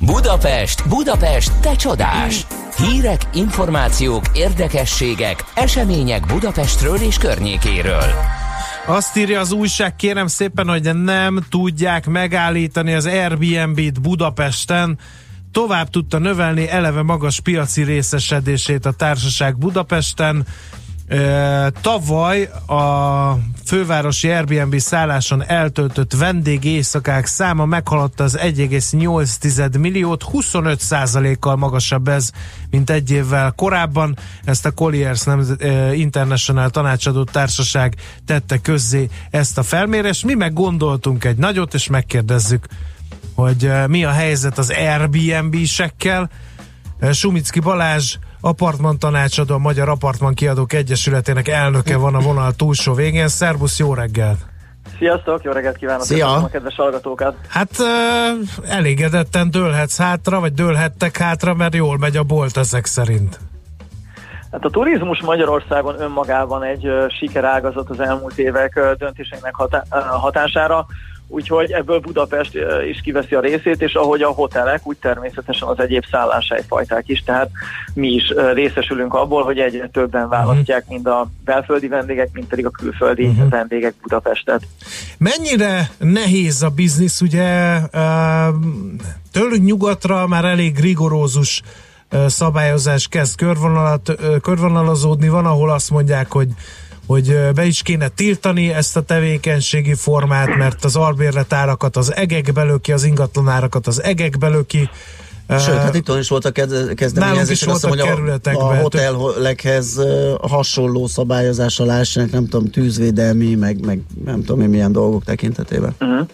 Budapest, Budapest, te csodás! Hírek, információk, érdekességek, események Budapestről és környékéről. Azt írja az újság, kérem szépen, hogy nem tudják megállítani az Airbnb-t Budapesten. Tovább tudta növelni eleve magas piaci részesedését a társaság Budapesten. Tavaly a fővárosi Airbnb szálláson eltöltött vendég éjszakák száma meghaladta az 1,8 milliót, 25%-kal magasabb ez, mint egy évvel korábban. Ezt a Colliers ö, International tanácsadó társaság tette közzé ezt a felmérést. Mi meg gondoltunk egy nagyot, és megkérdezzük, hogy mi a helyzet az Airbnb-sekkel. Sumicki Balázs, apartman tanácsadó, a Magyar Apartman Kiadók Egyesületének elnöke van a vonal túlsó végén. Szerbusz, jó reggelt! Sziasztok, jó reggelt kívánok Szia. A kedves hallgatókat. Hát ö, elégedetten dőlhetsz hátra, vagy dőlhettek hátra, mert jól megy a bolt ezek szerint. Hát a turizmus Magyarországon önmagában egy ö, sikerágazat az elmúlt évek ö, döntéseinek hatá- ö, hatására, úgyhogy ebből Budapest is kiveszi a részét, és ahogy a hotelek, úgy természetesen az egyéb szálláshelyfajták is, tehát mi is részesülünk abból, hogy egyre többen választják mind a belföldi vendégek, mind pedig a külföldi Mhm. vendégek Budapestet. Mennyire nehéz a biznisz, ugye tőlünk nyugatra már elég rigorózus szabályozás kezd körvonalat, körvonalazódni, van, ahol azt mondják, hogy hogy be is kéne tiltani ezt a tevékenységi formát, mert az albérletárakat az egekbe löki, az ingatlanárakat az egekbe löki. Sőt, hát itt is voltak kezd- kezdeményezések, is azt hiszem, hogy a, a hotelekhez hasonló szabályozással lássanak, nem tudom, tűzvédelmi, meg, meg nem tudom én milyen dolgok tekintetében. Uh-huh.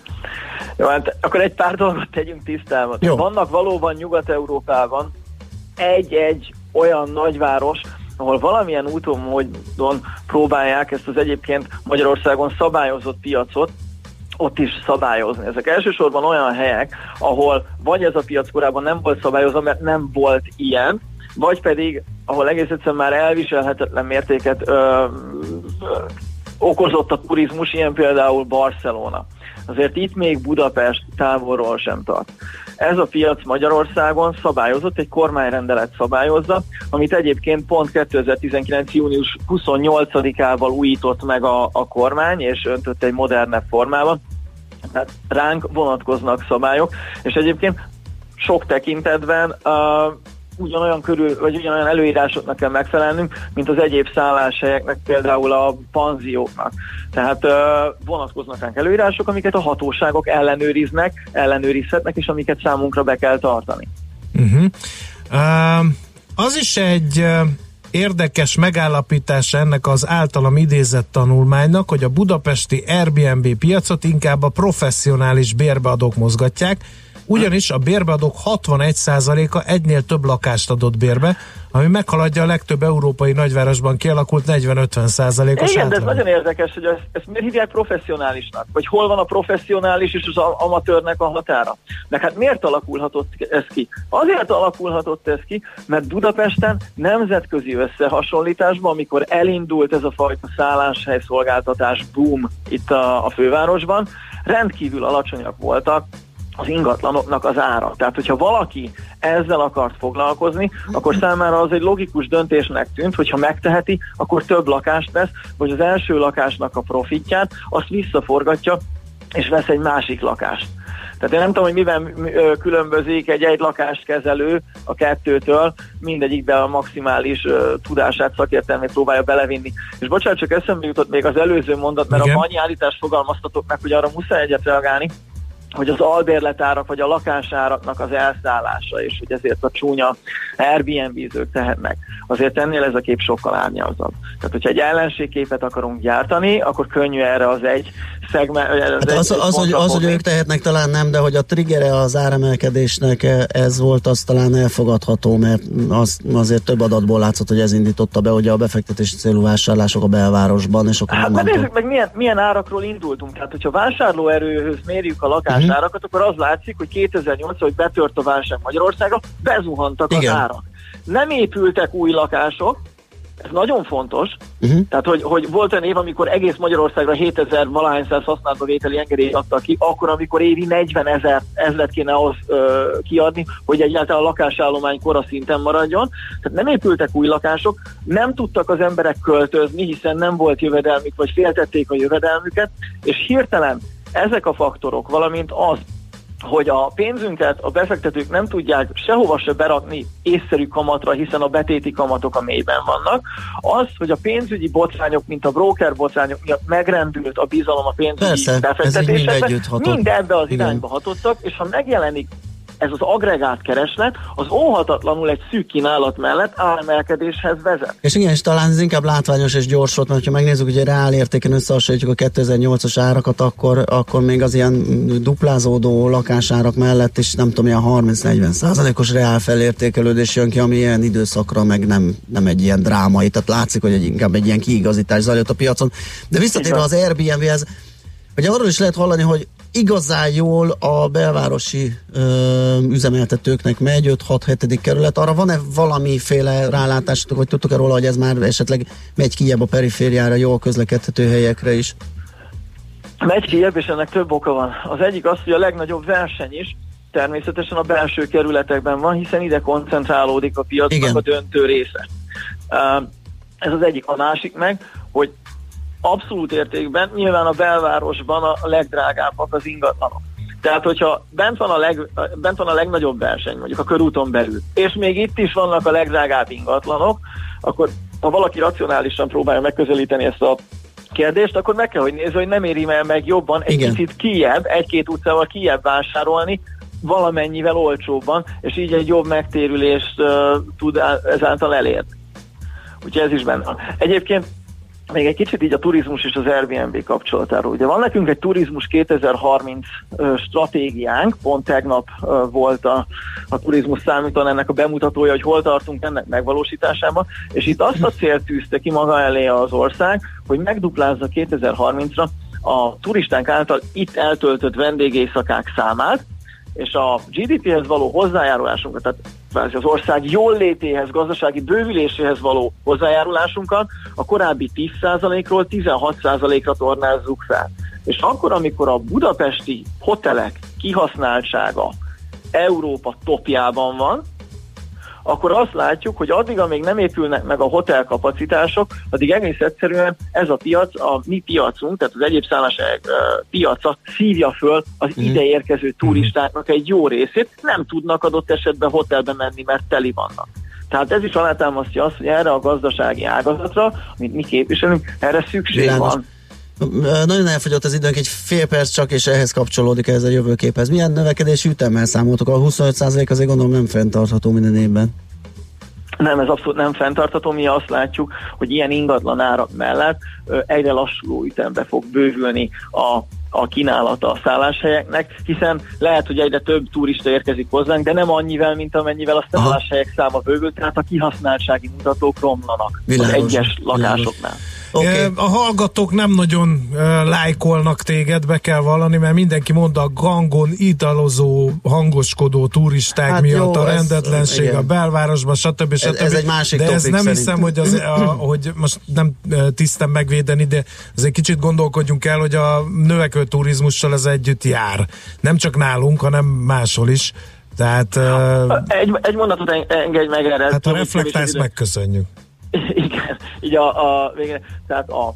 Jó, hát akkor egy pár dolgot tegyünk tisztában. Jó. Vannak valóban Nyugat-Európában egy-egy olyan nagyváros, ahol valamilyen úton, módon próbálják ezt az egyébként Magyarországon szabályozott piacot ott is szabályozni. Ezek elsősorban olyan helyek, ahol vagy ez a piac korábban nem volt szabályozva, mert nem volt ilyen, vagy pedig, ahol egész egyszerűen már elviselhetetlen mértéket ö, ö, okozott a turizmus, ilyen például Barcelona. Azért itt még Budapest távolról sem tart. Ez a piac Magyarországon szabályozott, egy kormányrendelet szabályozza, amit egyébként pont 2019. június 28-ával újított meg a, a kormány, és öntött egy modernebb formában. Tehát ránk vonatkoznak szabályok, és egyébként sok tekintetben uh, ugyanolyan körül, vagy ugyanolyan előírásoknak kell megfelelnünk, mint az egyéb szálláshelyeknek, például a panzióknak. Tehát vonatkoznak ránk előírások, amiket a hatóságok ellenőriznek, ellenőrizhetnek, és amiket számunkra be kell tartani. Uh-huh. Uh, az is egy érdekes megállapítása ennek az általam idézett tanulmánynak, hogy a budapesti Airbnb piacot inkább a professzionális bérbeadók mozgatják, ugyanis a bérbeadók 61%-a egynél több lakást adott bérbe, ami meghaladja a legtöbb európai nagyvárosban kialakult 40-50%-os Igen, de ez nagyon érdekes, hogy ezt, ezt miért hívják professzionálisnak? Vagy hol van a professzionális és az amatőrnek a határa? Meg hát miért alakulhatott ez ki? Azért alakulhatott ez ki, mert Budapesten nemzetközi összehasonlításban, amikor elindult ez a fajta szálláshely szolgáltatás boom itt a, a fővárosban, rendkívül alacsonyak voltak az ingatlanoknak az ára. Tehát, hogyha valaki ezzel akart foglalkozni, akkor számára az egy logikus döntésnek tűnt, hogyha megteheti, akkor több lakást vesz, vagy az első lakásnak a profitját, azt visszaforgatja, és vesz egy másik lakást. Tehát én nem tudom, hogy miben különbözik egy egy lakást kezelő a kettőtől, mindegyikbe a maximális tudását, szakértelmét próbálja belevinni. És bocsánat, csak eszembe jutott még az előző mondat, mert Igen. a annyi állítást fogalmaztatok meg, hogy arra muszáj egyet reagálni, hogy az albérletárak vagy a lakásáraknak az elszállása, és hogy ezért a csúnya Airbnb-zők tehetnek. Azért ennél ez a kép sokkal árnyaltabb. Tehát, hogyha egy ellenségképet akarunk gyártani, akkor könnyű erre az egy szegment. Hát az, az, hogy, az, hogy ők tehetnek talán nem, de hogy a triggere az áremelkedésnek e, ez volt, az talán elfogadható, mert az, azért több adatból látszott, hogy ez indította be ugye a befektetési célú vásárlások a belvárosban, és akkor Hát onnantól- nézzük meg, milyen, milyen árakról indultunk. Tehát, hogyha vásárlóerőhöz mérjük a lakásárakat, akkor az látszik, hogy 2008 hogy betört a válság Magyarországra, bezuhantak Igen. az árak. Nem épültek új lakások, ez nagyon fontos, Uh-huh. tehát, hogy, hogy volt olyan év, amikor egész Magyarországra 7000 valahány száz használatba vételi engedélyt adtak ki, akkor, amikor évi 40 ezer ezret kéne ahhoz ö, kiadni, hogy egyáltalán a lakásállomány kora szinten maradjon. Tehát nem épültek új lakások, nem tudtak az emberek költözni, hiszen nem volt jövedelmük, vagy féltették a jövedelmüket, és hirtelen ezek a faktorok, valamint az, hogy a pénzünket a befektetők nem tudják sehova se berakni észszerű kamatra, hiszen a betéti kamatok a mélyben vannak. Az, hogy a pénzügyi botrányok, mint a broker botrányok miatt megrendült a bizalom a pénzügyi Persze, mind befektetésekbe, hatott. mind ebbe az Igen. irányba hatottak, és ha megjelenik ez az agregát kereslet, az óhatatlanul egy szűk kínálat mellett áremelkedéshez vezet. És igen, és talán ez inkább látványos és gyors volt, mert ha megnézzük, hogy reál értéken összehasonlítjuk a 2008-as árakat, akkor, akkor még az ilyen duplázódó lakásárak mellett is nem tudom, ilyen 30-40 százalékos reál felértékelődés jön ki, ami ilyen időszakra meg nem, nem egy ilyen drámai, tehát látszik, hogy egy, inkább egy ilyen kiigazítás zajlott a piacon. De visszatérve az Airbnb-hez, hogy arról is lehet hallani, hogy igazán jól a belvárosi ö, üzemeltetőknek megy, 5-6-7. kerület. Arra van-e valamiféle rálátásotok, vagy tudtok-e róla, hogy ez már esetleg megy kijebb a perifériára, jól közlekedhető helyekre is? Megy kijebb, és ennek több oka van. Az egyik az, hogy a legnagyobb verseny is természetesen a belső kerületekben van, hiszen ide koncentrálódik a piacnak Igen. a döntő része. Ez az egyik. A másik meg, hogy abszolút értékben nyilván a belvárosban a legdrágábbak az ingatlanok. Tehát, hogyha bent van, a leg, bent van a legnagyobb verseny, mondjuk a körúton belül, és még itt is vannak a legdrágább ingatlanok, akkor ha valaki racionálisan próbálja megközelíteni ezt a kérdést, akkor meg kell, hogy nézze, hogy nem éri el meg jobban egy Igen. kicsit kijebb, egy-két utcával kijebb vásárolni, valamennyivel olcsóbban, és így egy jobb megtérülést uh, tud ezáltal elérni. Úgyhogy ez is benne van. Egyébként még egy kicsit így a turizmus és az Airbnb kapcsolatáról. Ugye van nekünk egy turizmus 2030 ö, stratégiánk, pont tegnap volt a, a turizmus számítan ennek a bemutatója, hogy hol tartunk ennek megvalósításában, és itt azt a célt tűzte ki maga elé az ország, hogy megduplázza 2030-ra a turistánk által itt eltöltött vendégészakák számát, és a GDP-hez való hozzájárulásunkat, tehát kvázi az ország jól létéhez, gazdasági bővüléséhez való hozzájárulásunkat a korábbi 10%-ról 16%-ra tornázzuk fel. És akkor, amikor a budapesti hotelek kihasználtsága Európa topjában van, akkor azt látjuk, hogy addig, amíg nem épülnek meg a hotelkapacitások, addig egész egyszerűen ez a piac, a mi piacunk, tehát az egyéb szálláshelyek uh, piaca szívja föl az Mhm. ide érkező turistáknak egy jó részét, nem tudnak adott esetben hotelbe menni, mert teli vannak. Tehát ez is alátámasztja azt, hogy erre a gazdasági ágazatra, amit mi képviselünk, erre szükség Világos. van. Nagyon elfogyott az időnk, egy fél perc csak, és ehhez kapcsolódik ez a jövőképhez. Milyen növekedési ütemmel számoltok? A 25% azért gondolom nem fenntartható minden évben. Nem, ez abszolút nem fenntartható. Mi azt látjuk, hogy ilyen ingatlan árak mellett egyre lassuló ütembe fog bővülni a a kínálata a szálláshelyeknek, hiszen lehet, hogy egyre több turista érkezik hozzánk, de nem annyivel, mint amennyivel a szálláshelyek száma bővül, tehát a kihasználtsági mutatók romlanak Világos, az egyes lakásoknál. Okay. A hallgatók nem nagyon lájkolnak téged, be kell vallani, mert mindenki mondta a gangon idalozó, hangoskodó turisták Hát miatt jó, a ez- rendetlenség igen. a belvárosban, stb. stb. ez egy másik De ez nem szerintem. hiszem, hogy, az, a, [CLEARS THROAT] hogy most nem tisztem megvédeni, de azért kicsit gondolkodjunk el, hogy a növekvő turizmussal ez együtt jár. Nem csak nálunk, hanem máshol is. Tehát uh, Egy, egy mondatot en- engedj meg erre. hát ha reflektálsz, idő. [LAUGHS] Igen, így a, a végre, tehát a,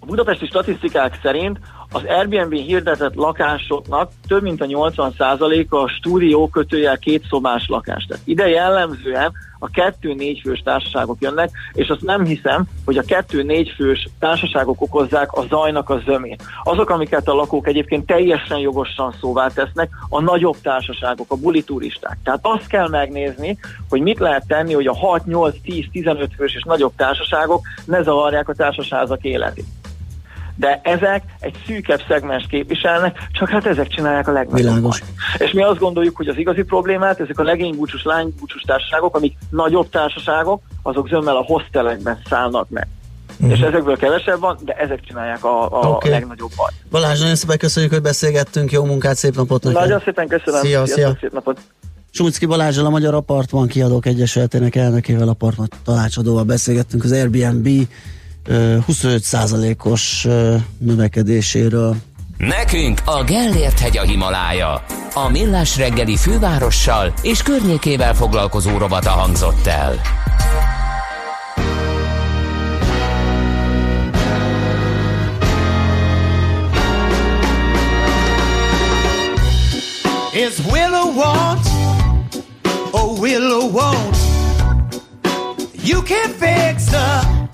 a budapesti statisztikák szerint az Airbnb hirdetett lakásoknak több mint a 80%-a a stúdió kötőjel két szobás lakás. Tehát ide jellemzően a kettő-négy fős társaságok jönnek, és azt nem hiszem, hogy a kettő-négy fős társaságok okozzák a zajnak a zömét. Azok, amiket a lakók egyébként teljesen jogosan szóvá tesznek, a nagyobb társaságok, a buli turisták. Tehát azt kell megnézni, hogy mit lehet tenni, hogy a 6, 8, 10, 15 fős és nagyobb társaságok ne zavarják a társasházak életét. De ezek egy szűkebb szegmens képviselnek, csak hát ezek csinálják a legnagyobb Világos. és mi azt gondoljuk, hogy az igazi problémát, ezek a legénybúcsús, lánybúcsús társaságok, amik nagyobb társaságok, azok zömmel a hostelekben szállnak meg. Uh-huh. És ezekből kevesebb van, de ezek csinálják a, a okay. legnagyobb baj. Balázs, nagyon szépen köszönjük, hogy beszélgettünk, jó munkát, szép napot neked. Nagyon szépen köszönöm. Szia, szia. Szép napot. Sumicki Balázsral, a Magyar Apartman Kiadók Egyesületének elnökével, apartman tanácsadóval beszélgettünk az Airbnb 25%-os ö, növekedéséről. Nekünk a Gellért hegy a Himalája. A Millás reggeli fővárossal és környékével foglalkozó rovata hangzott el. It's will or won't, or will or won't. You can fix the,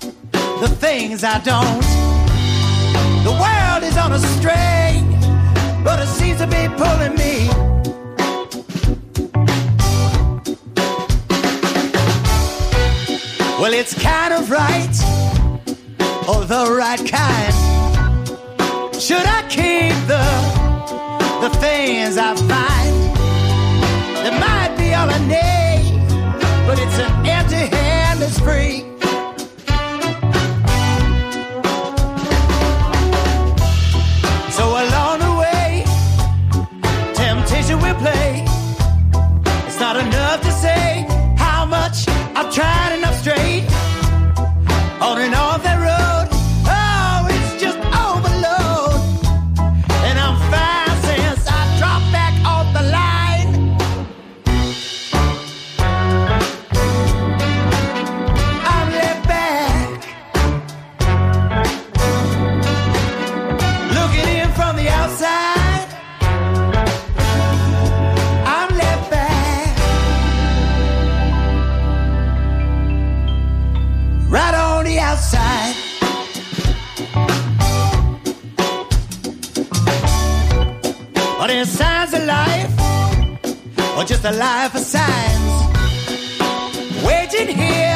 the things I don't. The world is on a string, but it seems to be pulling me. Well, it's kind of right, or the right kind. Should I keep the the things I find? They might be all I need, just a life of signs? Waiting here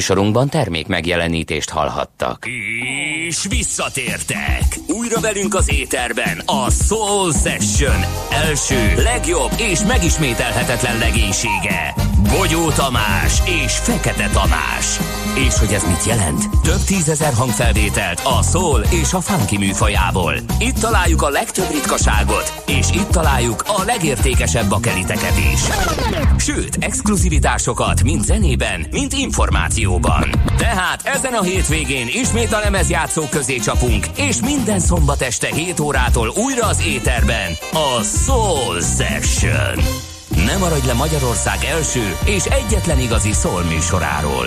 Műsorunkban termék megjelenítést hallhattak. És visszatértek! Újra velünk az éterben a Soul Session első, legjobb és megismételhetetlen legénysége. Bogyó Tamás és Fekete Tamás. És hogy ez mit jelent? Több tízezer hangfelvételt a szól és a funky műfajából. Itt találjuk a legtöbb ritkaságot, és itt találjuk a legértékesebb bakeliteket is. Sőt, exkluzivitásokat mind zenében, mind információban. Tehát ezen a hétvégén ismét a lemezjátszók közé csapunk, és minden szombat este 7 órától újra az éterben a Soul Session. Ne maradj le Magyarország első és egyetlen igazi szól műsoráról.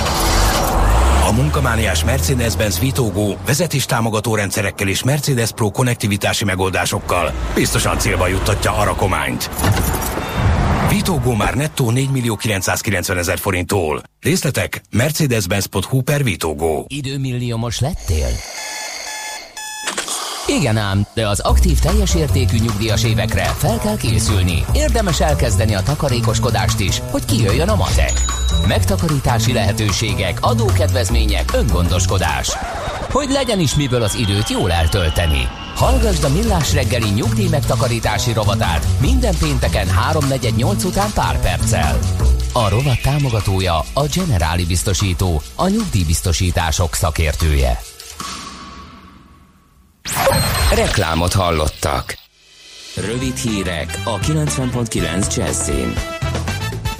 A munkamániás Mercedes-Benz Vitogó vezetéstámogató rendszerekkel és Mercedes Pro konnektivitási megoldásokkal biztosan célba juttatja a rakományt. Vitogó már nettó 4 millió 990 ezer forinttól. Részletek mercedes-benz.hu per Vitogó. Időmilliómos lettél? Igen ám, de az aktív teljes értékű nyugdíjas évekre fel kell készülni. Érdemes elkezdeni a takarékoskodást is, hogy kijöjjön a matek. Megtakarítási lehetőségek, adókedvezmények, öngondoskodás. Hogy legyen is miből az időt jól eltölteni. Hallgasd a Millás reggeli nyugdíj megtakarítási rovatát minden pénteken 3.48 után pár perccel. A rovat támogatója a Generáli Biztosító, a nyugdíjbiztosítások szakértője. Reklámot hallottak. Rövid hírek a 90.9 Jazzin.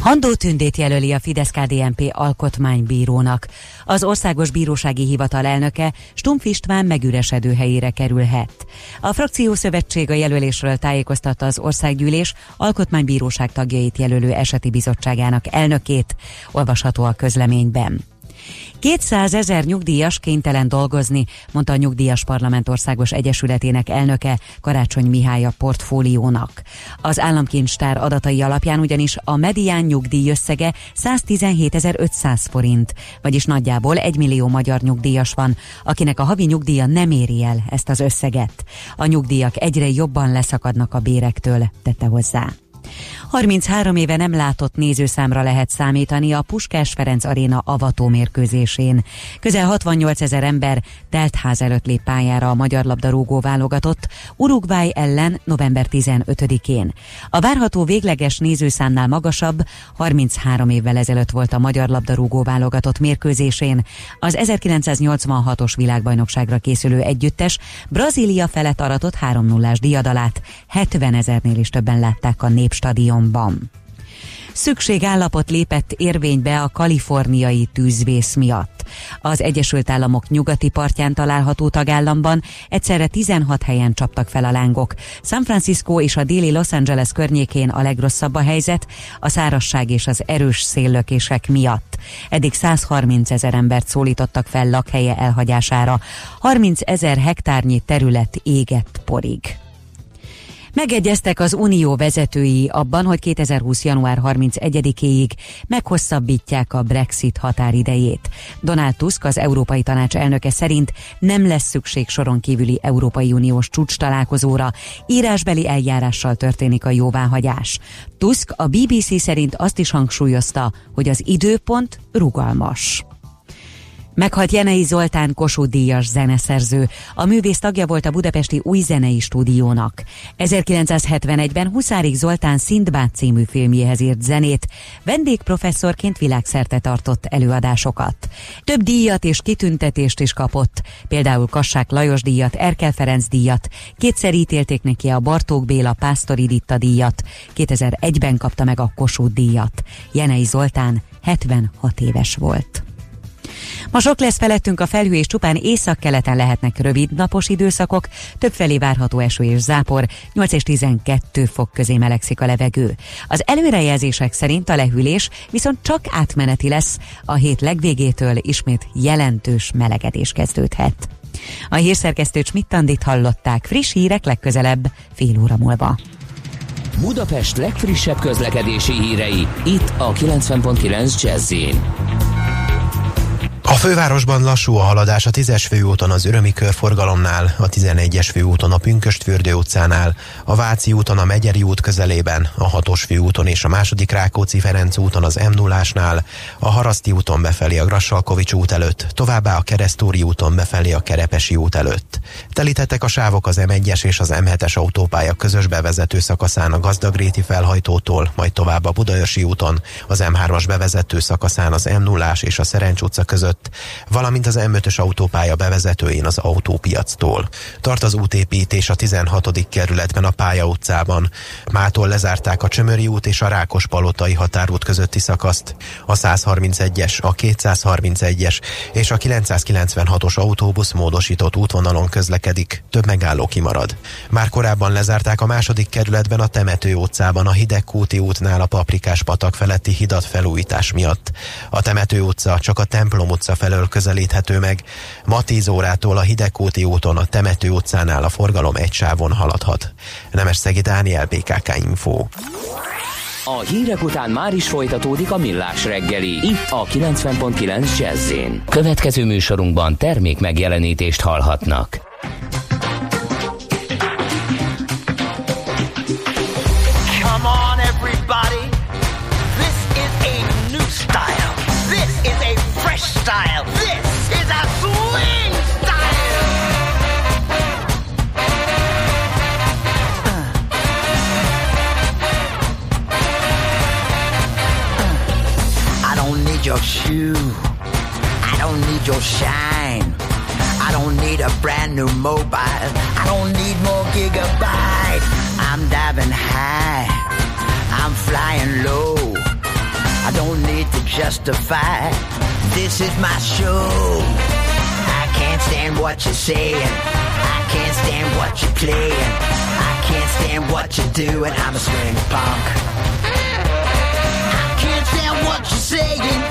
Handó Tündét jelöli a Fidesz-KDNP alkotmánybírónak. Az Országos Bírósági Hivatal elnöke Stumpf István megüresedő helyére kerülhet. A frakció szövetség a jelölésről tájékoztatta az Országgyűlés Alkotmánybíróság tagjait jelölő eseti bizottságának elnökét, olvasható a közleményben. 200 ezer nyugdíjas kénytelen dolgozni, mondta a Nyugdíjas Parlament Országos Egyesületének elnöke Karácsony Mihály a portfóliónak. Az államkincstár adatai alapján ugyanis a medián nyugdíj összege 117.500 forint, vagyis nagyjából 1 millió magyar nyugdíjas van, akinek a havi nyugdíja nem éri el ezt az összeget. A nyugdíjak egyre jobban leszakadnak a bérektől, tette hozzá. 33 éve nem látott nézőszámra lehet számítani a Puskás Ferenc Aréna avató mérkőzésén. Közel 68 ezer ember teltház előtt lép pályára a magyar labdarúgó válogatott Uruguay ellen november 15-én. A várható végleges nézőszámnál magasabb 33 évvel ezelőtt volt a magyar labdarúgó válogatott mérkőzésén. Az 1986-os világbajnokságra készülő együttes Brazília felett aratott 3-0-ás diadalát 70 ezernél is többen látták a Népstadionban. Szükségállapot lépett érvénybe a kaliforniai tűzvész miatt. Az Egyesült Államok nyugati partján található tagállamban egyszerre 16 helyen csaptak fel a lángok. San Francisco és a déli Los Angeles környékén a legrosszabb a helyzet, a szárasság és az erős széllökések miatt. Eddig 130 ezer embert szólítottak fel lakhelye elhagyására. 30 ezer hektárnyi terület égett porig. Megegyeztek az unió vezetői abban, hogy 2020. január 31-éig meghosszabbítják a Brexit határidejét. Donald Tusk, az Európai Tanács elnöke szerint nem lesz szükség soron kívüli Európai Uniós csúcs találkozóra, írásbeli eljárással történik a jóváhagyás. Tusk a BBC szerint azt is hangsúlyozta, hogy az időpont rugalmas. Meghalt Jenei Zoltán Kossuth díjas zeneszerző. A művész tagja volt a budapesti új zenei stúdiónak. 1971-ben Huszárik Zoltán Szindbád című filmjéhez írt zenét, vendégprofesszorként világszerte tartott előadásokat. Több díjat és kitüntetést is kapott, például Kassák Lajos díjat, Erkel Ferenc díjat, kétszer ítélték neki a Bartók Béla Pásztori Ditta díjat, 2001-ben kapta meg a Kossuth díjat. Jenei Zoltán 76 éves volt. Ma sok lesz felettünk a felhő, és csupán északkeleten lehetnek rövid napos időszakok, többfelé várható eső és zápor, 8 és 12 fok közé melegszik a levegő. Az előrejelzések szerint a lehűlés viszont csak átmeneti lesz, a hét legvégétől ismét jelentős melegedés kezdődhet. A hírszerkesztő Csmittandit hallották, friss hírek legközelebb, fél óra múlva. Budapest legfrissebb közlekedési hírei, itt a 90.9 jazz A fővárosban lassú a haladás a 10-es főúton az Örömi körforgalomnál, a 11-es főúton a Pünköstfürdő utcánál, a Váci úton a Megyeri út közelében, a 6-os főúton és a második Rákóczi-Ferenc úton az m 0 a Haraszti úton befelé a Grassalkovics út előtt, továbbá a Keresztúri úton befelé a Kerepesi út előtt. Telítettek a sávok az M1-es és az M7-es autópálya közös bevezető szakaszán a Gazdagréti felhajtótól, majd tovább a Budaörsi úton, az M3-as bevezető szakaszán az m 0 és a Szerencs utca között, valamint az M5-ös autópálya bevezetőjén az autópiactól. Tart az útépítés a 16. kerületben a Pálya utcában. Mától lezárták a Csömöri út és a Rákos-palotai határút közötti szakaszt. A 131-es, a 231-es és a 996-os autóbusz módosított útvonalon közlekedik, több megálló kimarad. Már korábban lezárták a második kerületben a Temető utcában a Hidegkúti útnál a Paprikás patak feletti hidat felújítás miatt. A Temető utca csak a Templom utca felől közelíthető meg. Ma 10 órától a Hidegkúti úton a Temető utcánál a forgalom egy sávon haladhat. Nemes Szegi Dániel, BKK Info. A hírek után már is folytatódik a millás reggeli, itt a 90.9 jazz Következő műsorunkban termék megjelenítést hallhatnak. Style. This is a swing style. Uh. I don't need your shoe. I don't need your shine. I don't need a brand new mobile. I don't need more gigabyte. I'm diving high. I'm flying low. I don't need to justify. This is my show. I can't stand what you're saying. I can't stand what you're playing. I can't stand what you're doing. I'm a swing punk. I can't stand what you're saying.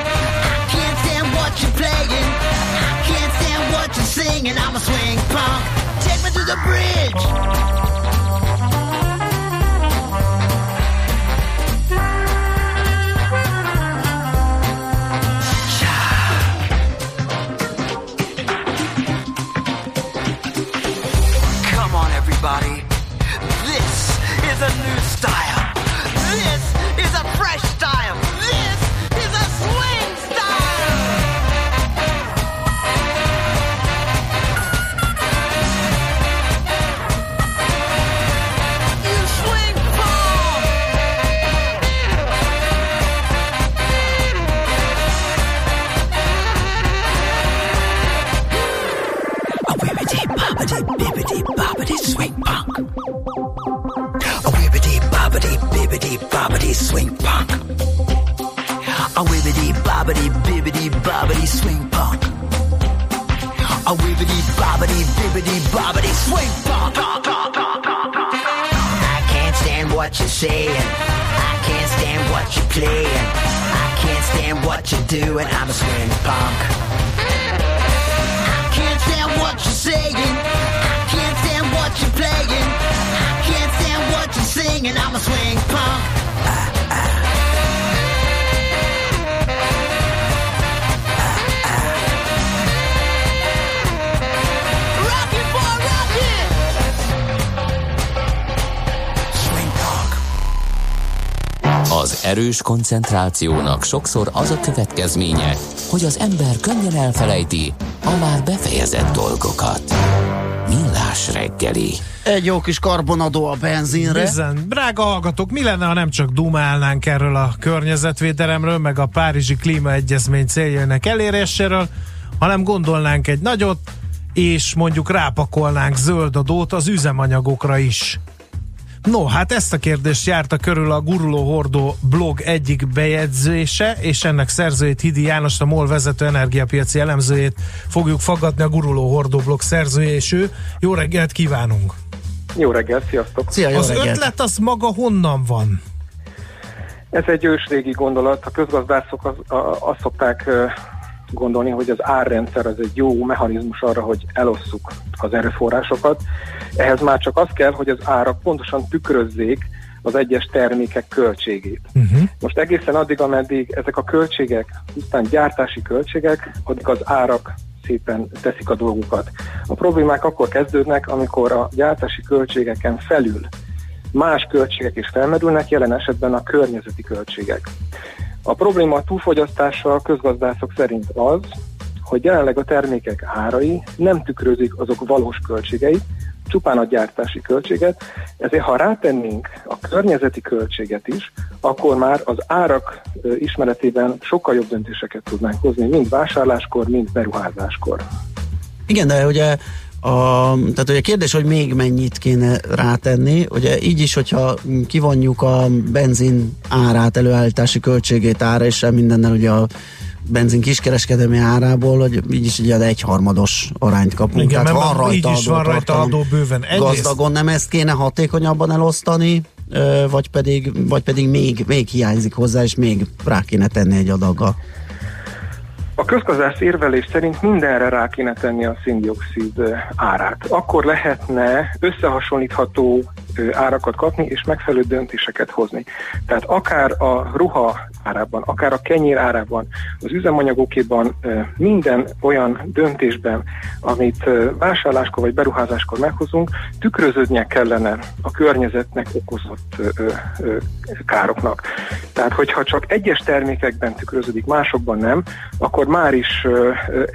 What you're playing. I can't stand what you're singing. I'm a swing punk. Take me to the bridge. Come on, everybody. This is a new style. Saying. I can't stand what you're playing. I can't stand what you're doing. I'm a swing punk. Erős koncentrációnak sokszor az a következménye, hogy az ember könnyen elfelejti, a már befejezett dolgokat. Millás reggeli. Egy jó kis karbonadó a benzinre. Bizony. Drága hallgatók, mi lenne, ha nem csak dumálnánk erről a környezetvédelemről, meg a Párizsi Klímaegyezmény céljainak eléréséről, hanem gondolnánk egy nagyot, és mondjuk rápakolnánk zöld adót az üzemanyagokra is. No, hát ezt a kérdést járta körül a Guruló Hordó blog egyik bejegyzése, és ennek szerzőjét Hidi János, a MOL vezető energiapiaci elemzőjét fogjuk fogadni a Guruló Hordó blog szerzője, és ő. Jó reggelt kívánunk! Jó reggelt, sziasztok! Szia, jó Az reggelt. ötlet az maga honnan van? Ez egy ősrégi gondolat. A közgazdászok az, a, azt szokták gondolni, hogy az árrendszer az egy jó mechanizmus arra, hogy elosszuk az erőforrásokat. Ehhez már csak az kell, hogy az árak pontosan tükrözzék az egyes termékek költségét. Uh-huh. Most egészen addig, ameddig ezek a költségek, pusztán gyártási költségek, addig az árak szépen teszik a dolgukat. A problémák akkor kezdődnek, amikor a gyártási költségeken felül más költségek is felmerülnek, jelen esetben a környezeti költségek. A probléma a túlfogyasztással a közgazdászok szerint az, hogy jelenleg a termékek árai nem tükrözik azok valós költségeit, csupán a gyártási költséget, ezért ha rátennénk a környezeti költséget is, akkor már az árak ismeretében sokkal jobb döntéseket tudnánk hozni, mind vásárláskor, mind beruházáskor. Igen, de ugye a, tehát ugye a kérdés, hogy még mennyit kéne rátenni, ugye így is, hogyha kivonjuk a benzin árát, előállítási költségét ára, és mindennel ugye a benzin kiskereskedelmi árából, hogy így is ugye egy egyharmados arányt kapunk. Igen, tehát van rajta így is van rajta adó bőven. Egyrészt- Gazdagon nem ezt kéne hatékonyabban elosztani, vagy pedig, vagy pedig még, még hiányzik hozzá, és még rá kéne tenni egy adaggal. A közgazdász érvelés szerint mindenre rá kéne tenni a széndiokszid ö, árát. Akkor lehetne összehasonlítható árakat kapni, és megfelelő döntéseket hozni. Tehát akár a ruha árában, akár a kenyér árában, az üzemanyagokéban minden olyan döntésben, amit vásárláskor vagy beruházáskor meghozunk, tükröződnie kellene a környezetnek okozott károknak. Tehát, hogyha csak egyes termékekben tükröződik, másokban nem, akkor már is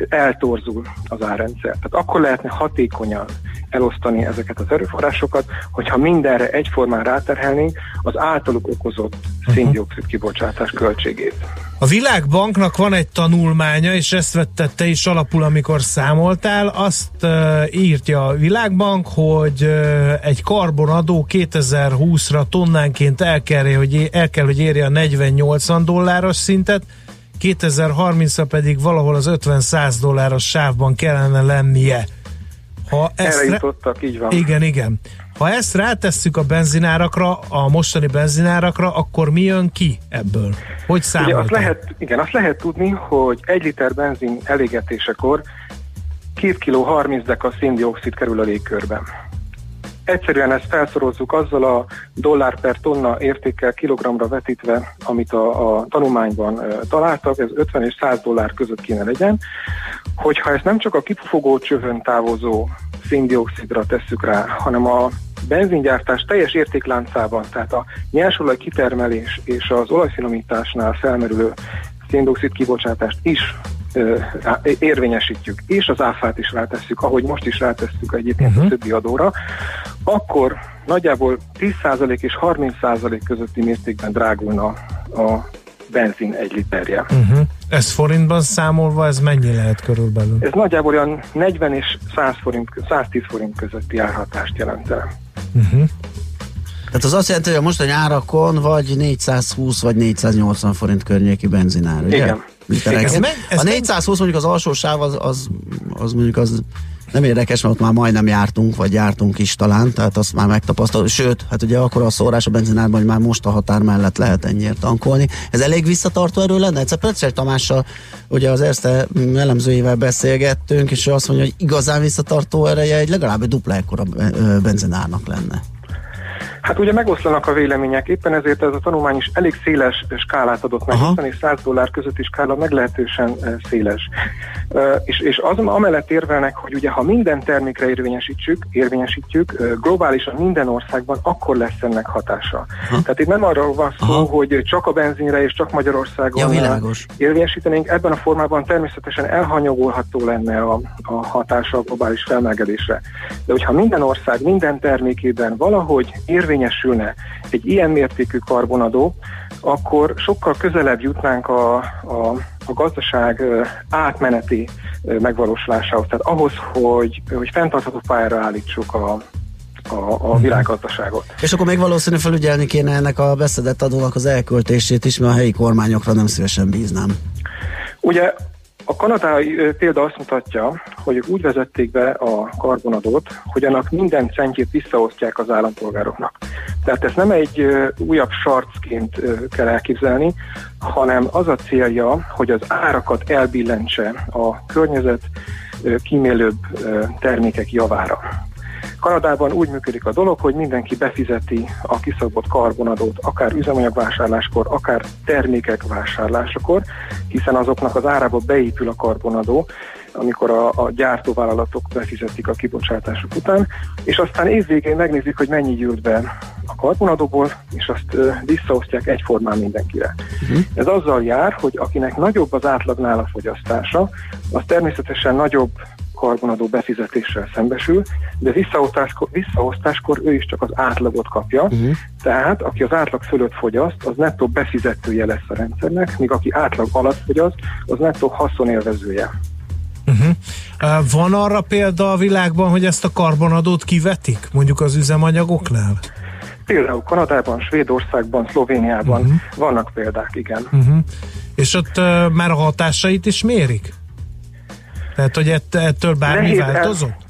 eltorzul az árrendszer. Tehát akkor lehetne hatékonyan elosztani ezeket az erőforrásokat, hogyha mindenre egyformán ráterhelnénk az általuk okozott széndiokszid kibocsátás költségét. A Világbanknak van egy tanulmánya, és ezt vettette is alapul, amikor számoltál. Azt uh, a Világbank, hogy uh, egy karbonadó 2020-ra tonnánként el kell, hogy, el kell, hogy érje a 40-80 dolláros szintet, 2030-ra pedig valahol az 50-100 dolláros sávban kellene lennie. Ha Erre ezt re- jutottak, így van. igen, igen. Ha ezt rátesszük a benzinárakra, a mostani benzinárakra, akkor mi jön ki ebből? Hogy Ugye azt számoltak? lehet, igen, azt lehet tudni, hogy egy liter benzin elégetésekor 2 kg 30 deka széndiokszid kerül a légkörbe. Egyszerűen ezt felszorozzuk azzal a dollár per tonna értékkel kilogramra vetítve, amit a, a tanulmányban találtak, ez 50 és 100 dollár között kéne legyen, hogyha ezt nem csak a kipufogó csövön távozó széndiokszidra tesszük rá, hanem a benzingyártás teljes értékláncában, tehát a nyersolaj kitermelés és az olajfinomításnál felmerülő széndiokszid kibocsátást is érvényesítjük, és az áfát is rátesszük, ahogy most is rátesszük egyébként uh-huh. a többi adóra, akkor nagyjából 10% és 30% közötti mértékben drágulna a benzin egy literje. Uh-huh. Ez forintban számolva, ez mennyi lehet körülbelül? Ez nagyjából olyan 40 és 100 forint, 110 forint közötti árhatást jelentene. Uh-huh. Tehát az azt jelenti, hogy a mostani árakon vagy 420 vagy 480 forint környéki benzinár, ugye? Igen. Literenként. Ez meg- ez a meg- 420 mondjuk az alsó sáv, az, az, az mondjuk az nem érdekes, mert ott már majdnem jártunk, vagy jártunk is talán, tehát azt már megtapasztaltuk. Sőt, hát ugye akkor a szórás a benzinárban, hogy már most a határ mellett lehet ennyiért tankolni. Ez elég visszatartó erő lenne? Egyszer Pöccel Tamással, ugye az Erste elemzőjével beszélgettünk, és ő azt mondja, hogy igazán visszatartó ereje egy legalább egy dupla ekkora benzinárnak lenne. Hát ugye megoszlanak a vélemények, éppen ezért ez a tanulmány is elég széles skálát adott meg, Aha. 50 és 100 dollár közötti skála meglehetősen eh, széles. Eh, És, és az amellett érvelnek, hogy ugye ha minden termékre érvényesítjük, érvényesítjük eh, globálisan minden országban, akkor lesz ennek hatása. Tehát itt nem arról van szó, hogy csak a benzinre és csak Magyarországon Ja, világos. érvényesítenénk, ebben a formában természetesen elhanyagolható lenne a, a hatása a globális felmelegedésre. De hogyha minden ország minden termékében valahogy érvényesülne egy ilyen mértékű karbonadó, akkor sokkal közelebb jutnánk a, a, a gazdaság átmeneti megvalósulásához. Tehát ahhoz, hogy, hogy fenntartható pályára állítsuk a, a, a világgazdaságot. És akkor még valószínű felügyelni kéne ennek a beszedett adónak az elköltését is, mert a helyi kormányokra nem szívesen bíznám. Ugye a kanadai példa azt mutatja, hogy úgy vezették be a karbonadót, hogy annak minden centjét visszaosztják az állampolgároknak. Tehát ezt nem egy újabb sarcként kell elképzelni, hanem az a célja, hogy az árakat elbillentse a környezet kímélőbb termékek javára. Kanadában úgy működik a dolog, hogy mindenki befizeti a kiszabott karbonadót, akár üzemanyagvásárláskor, akár termékek vásárlásakor, hiszen azoknak az árába beépül a karbonadó, amikor a, a gyártóvállalatok befizetik a kibocsátásuk után, és aztán évvégén megnézik, hogy mennyi gyűlt be a karbonadóból, és azt ö, visszaosztják egyformán mindenkire. Uh-huh. Ez azzal jár, hogy akinek nagyobb az átlagnál a fogyasztása, az természetesen nagyobb karbonadó befizetéssel szembesül, de visszaosztáskor, visszaosztáskor ő is csak az átlagot kapja, uh-huh. tehát aki az átlag fölött fogyaszt, az nettó befizetője lesz a rendszernek, míg aki átlag alatt fogyaszt, az nettó haszonélvezője. Uh, Van arra példa a világban, hogy ezt a karbonadót kivetik, mondjuk az üzemanyagoknál? Például Kanadában, Svédországban, Szlovéniában uh-huh. vannak példák, igen. Uh-huh. És ott uh, már a hatásait is mérik? Tehát, hogy ett, ettől bármi Nehéz el- változott?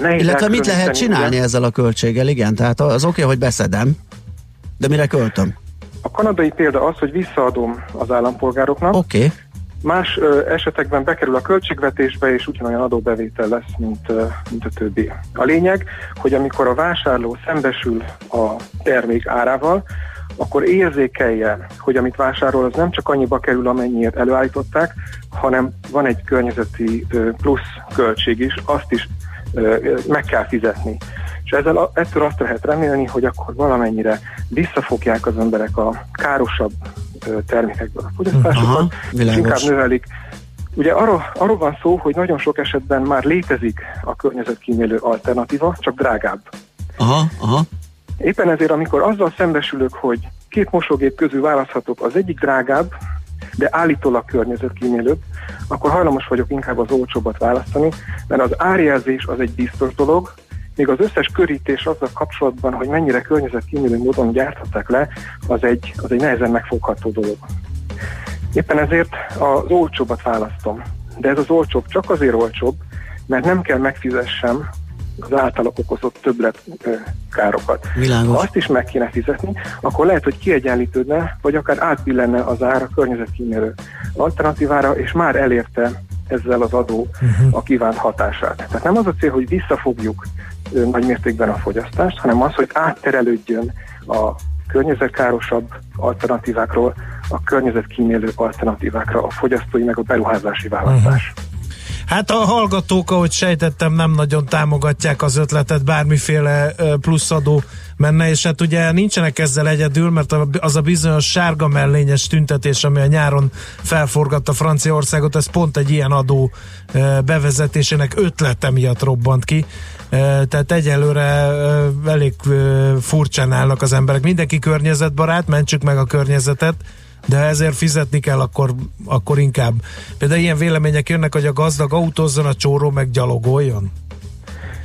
Nehéz Illetve mit lehet csinálni ezzel a költséggel? Igen, tehát az oké, hogy beszedem, de mire költöm? A kanadai példa az, hogy visszaadom az állampolgároknak. Oké. Okay. Más ö, esetekben bekerül a költségvetésbe, és ugyanolyan adóbevétel lesz, mint, ö, mint a többi. A lényeg, hogy amikor a vásárló szembesül a termék árával, akkor érzékelje, hogy amit vásárol, az nem csak annyiba kerül, amennyiért előállították, hanem van egy környezeti plusz költség is, azt is meg kell fizetni. És ezzel, ettől azt lehet remélni, hogy akkor valamennyire visszafogják az emberek a károsabb termékekből a fogyasztásokat, Aha, és inkább növelik. Ugye arról, arról van szó, hogy nagyon sok esetben már létezik a környezetkímélő alternatíva, csak drágább. Aha, aha. Éppen ezért, amikor azzal szembesülök, hogy két mosógép közül választhatok, az egyik drágább, de állítólag környezetkímélőbb, akkor hajlamos vagyok inkább az olcsóbbat választani, mert az árjelzés az egy biztos dolog, még az összes körítés azzal kapcsolatban, hogy mennyire környezetkímélő módon gyárthatták le, az egy, az egy nehezen megfogható dolog. Éppen ezért az olcsóbbat választom. De ez az olcsóbb csak azért olcsóbb, mert nem kell megfizessem az általa okozott többlet károkat. Világos. Ha azt is meg kéne fizetni, akkor lehet, hogy kiegyenlítődne, vagy akár átbillenne az ár a környezetkímélő alternatívára, és már elérte ezzel az adó a kívánt hatását. Tehát nem az a cél, hogy visszafogjuk nagy mértékben a fogyasztást, hanem az, hogy átterelődjön a környezetkárosabb alternatívákról a környezetkímélő alternatívákra a fogyasztói meg a beruházási választás. Hát a hallgatók, ahogy sejtettem, nem nagyon támogatják az ötletet, bármiféle pluszadó menne, és hát ugye nincsenek ezzel egyedül, mert az a bizonyos sárga mellényes tüntetés, ami a nyáron felforgatta Franciaországot, ez pont egy ilyen adó bevezetésének ötlete miatt robbant ki. Tehát egyelőre elég furcsán állnak az emberek. Mindenki környezetbarát, mentsük meg a környezetet, de ezért fizetni kell, akkor, akkor inkább. Például ilyen vélemények jönnek, hogy a gazdag autózzon, a csóró meg gyalogoljon.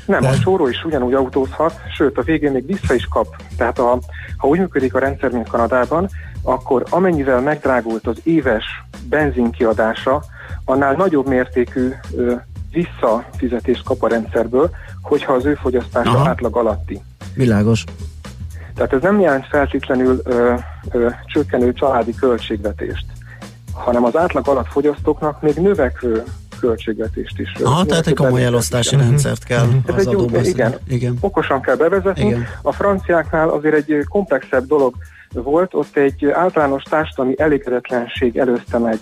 Nem, a csóró is ugyanúgy autózhat, sőt a végén még vissza is kap. Tehát a, ha úgy működik a rendszer, mint Kanadában, akkor amennyivel megdrágult az éves benzinkiadása, annál nagyobb mértékű ö, visszafizetést kap a rendszerből, hogyha az ő fogyasztása Aha. átlag alatti. Világos. Tehát ez nem jelent feltétlenül ö, ö, csökkenő családi költségvetést, hanem az átlag alatt fogyasztóknak még növekvő költségvetést is. Aha, tehát egy komoly elosztási Igen. rendszert kell Ez az egy jó, igen, igen. okosan kell bevezetni. Igen. A franciáknál azért egy komplexebb dolog volt, ott egy általános társadalmi elégedetlenség előzte meg.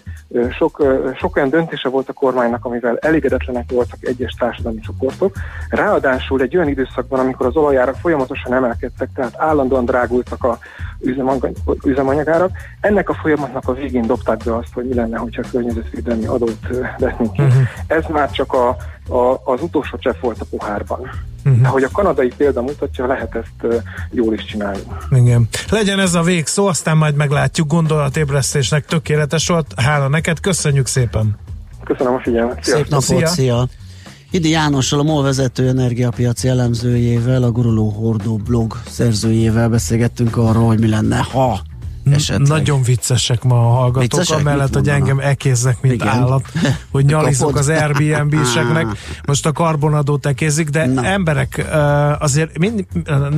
Sok, sok olyan döntése volt a kormánynak, amivel elégedetlenek voltak egyes társadalmi csoportok. Ráadásul egy olyan időszakban, amikor az olajárak folyamatosan emelkedtek, tehát állandóan drágultak a üzemanyag, üzemanyagárak, ennek a folyamatnak a végén dobták be azt, hogy mi lenne, hogyha környezetvédelmi adót vetnénk ki. Ez már csak a, a, az utolsó csepp volt a pohárban. Mhm. Ahogy a kanadai példa mutatja, lehet ezt jól is csinálni. Igen. Legyen ez a végszó, aztán majd meglátjuk gondolatébresztésnek tökéletes volt. Hála neked, köszönjük szépen. Köszönöm a figyelmet. Szép napot, szia! szia. Idi Jánossal, a MOL vezető energiapiaci elemzőjével, a Guruló Hordó blog szerzőjével beszélgettünk arról, hogy mi lenne, ha esetleg. Nagyon viccesek ma a hallgatók, Viccesek? amellett, hogy engem ekéznek, mint Igen. állat, hogy nyalizok az Airbnb-seknek, [LAUGHS] most a karbonadót ekézik, de Na. emberek azért mind,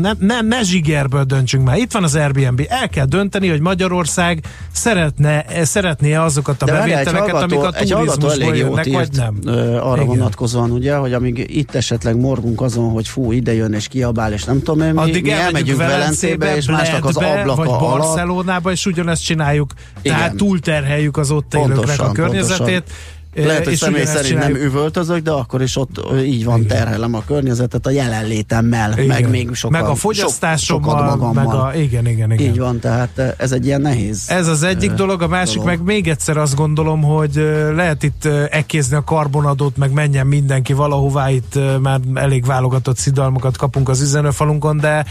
ne, ne, ne zsigerből döntsünk már. Itt van az Airbnb, el kell dönteni, hogy Magyarország szeretne, szeretné azokat a De bevételeket, amik a turizmusból jönnek, vagy írt nem. ö, arra Igen. vonatkozóan, ugye, hogy amíg itt esetleg morgunk azon, hogy fú, ide jön és kiabál, és nem tudom én, mi, Addig mi elmegyünk Velencébe, és másnak az ablaka vagy alatt. Barcelonába, és ugyanezt csináljuk. Igen. Tehát túlterheljük az ott élőknek a környezetét. pontosan. Lehet, hogy személy szerint nem csináljuk. üvöltözök, de akkor is ott így van, terhelem a környezetet a jelenlétemmel, Igen. meg még sokkal, meg a sok- fogyasztásommal, magammal. meg a, igen, igen, igen. Így van, tehát ez egy ilyen nehéz. Ez az egyik dolog, a másik dolog. meg még egyszer azt gondolom, hogy lehet itt ekézni a karbonadót, meg menjen mindenki valahová, itt már elég válogatott szidalmakat kapunk az üzenőfalunkon, de,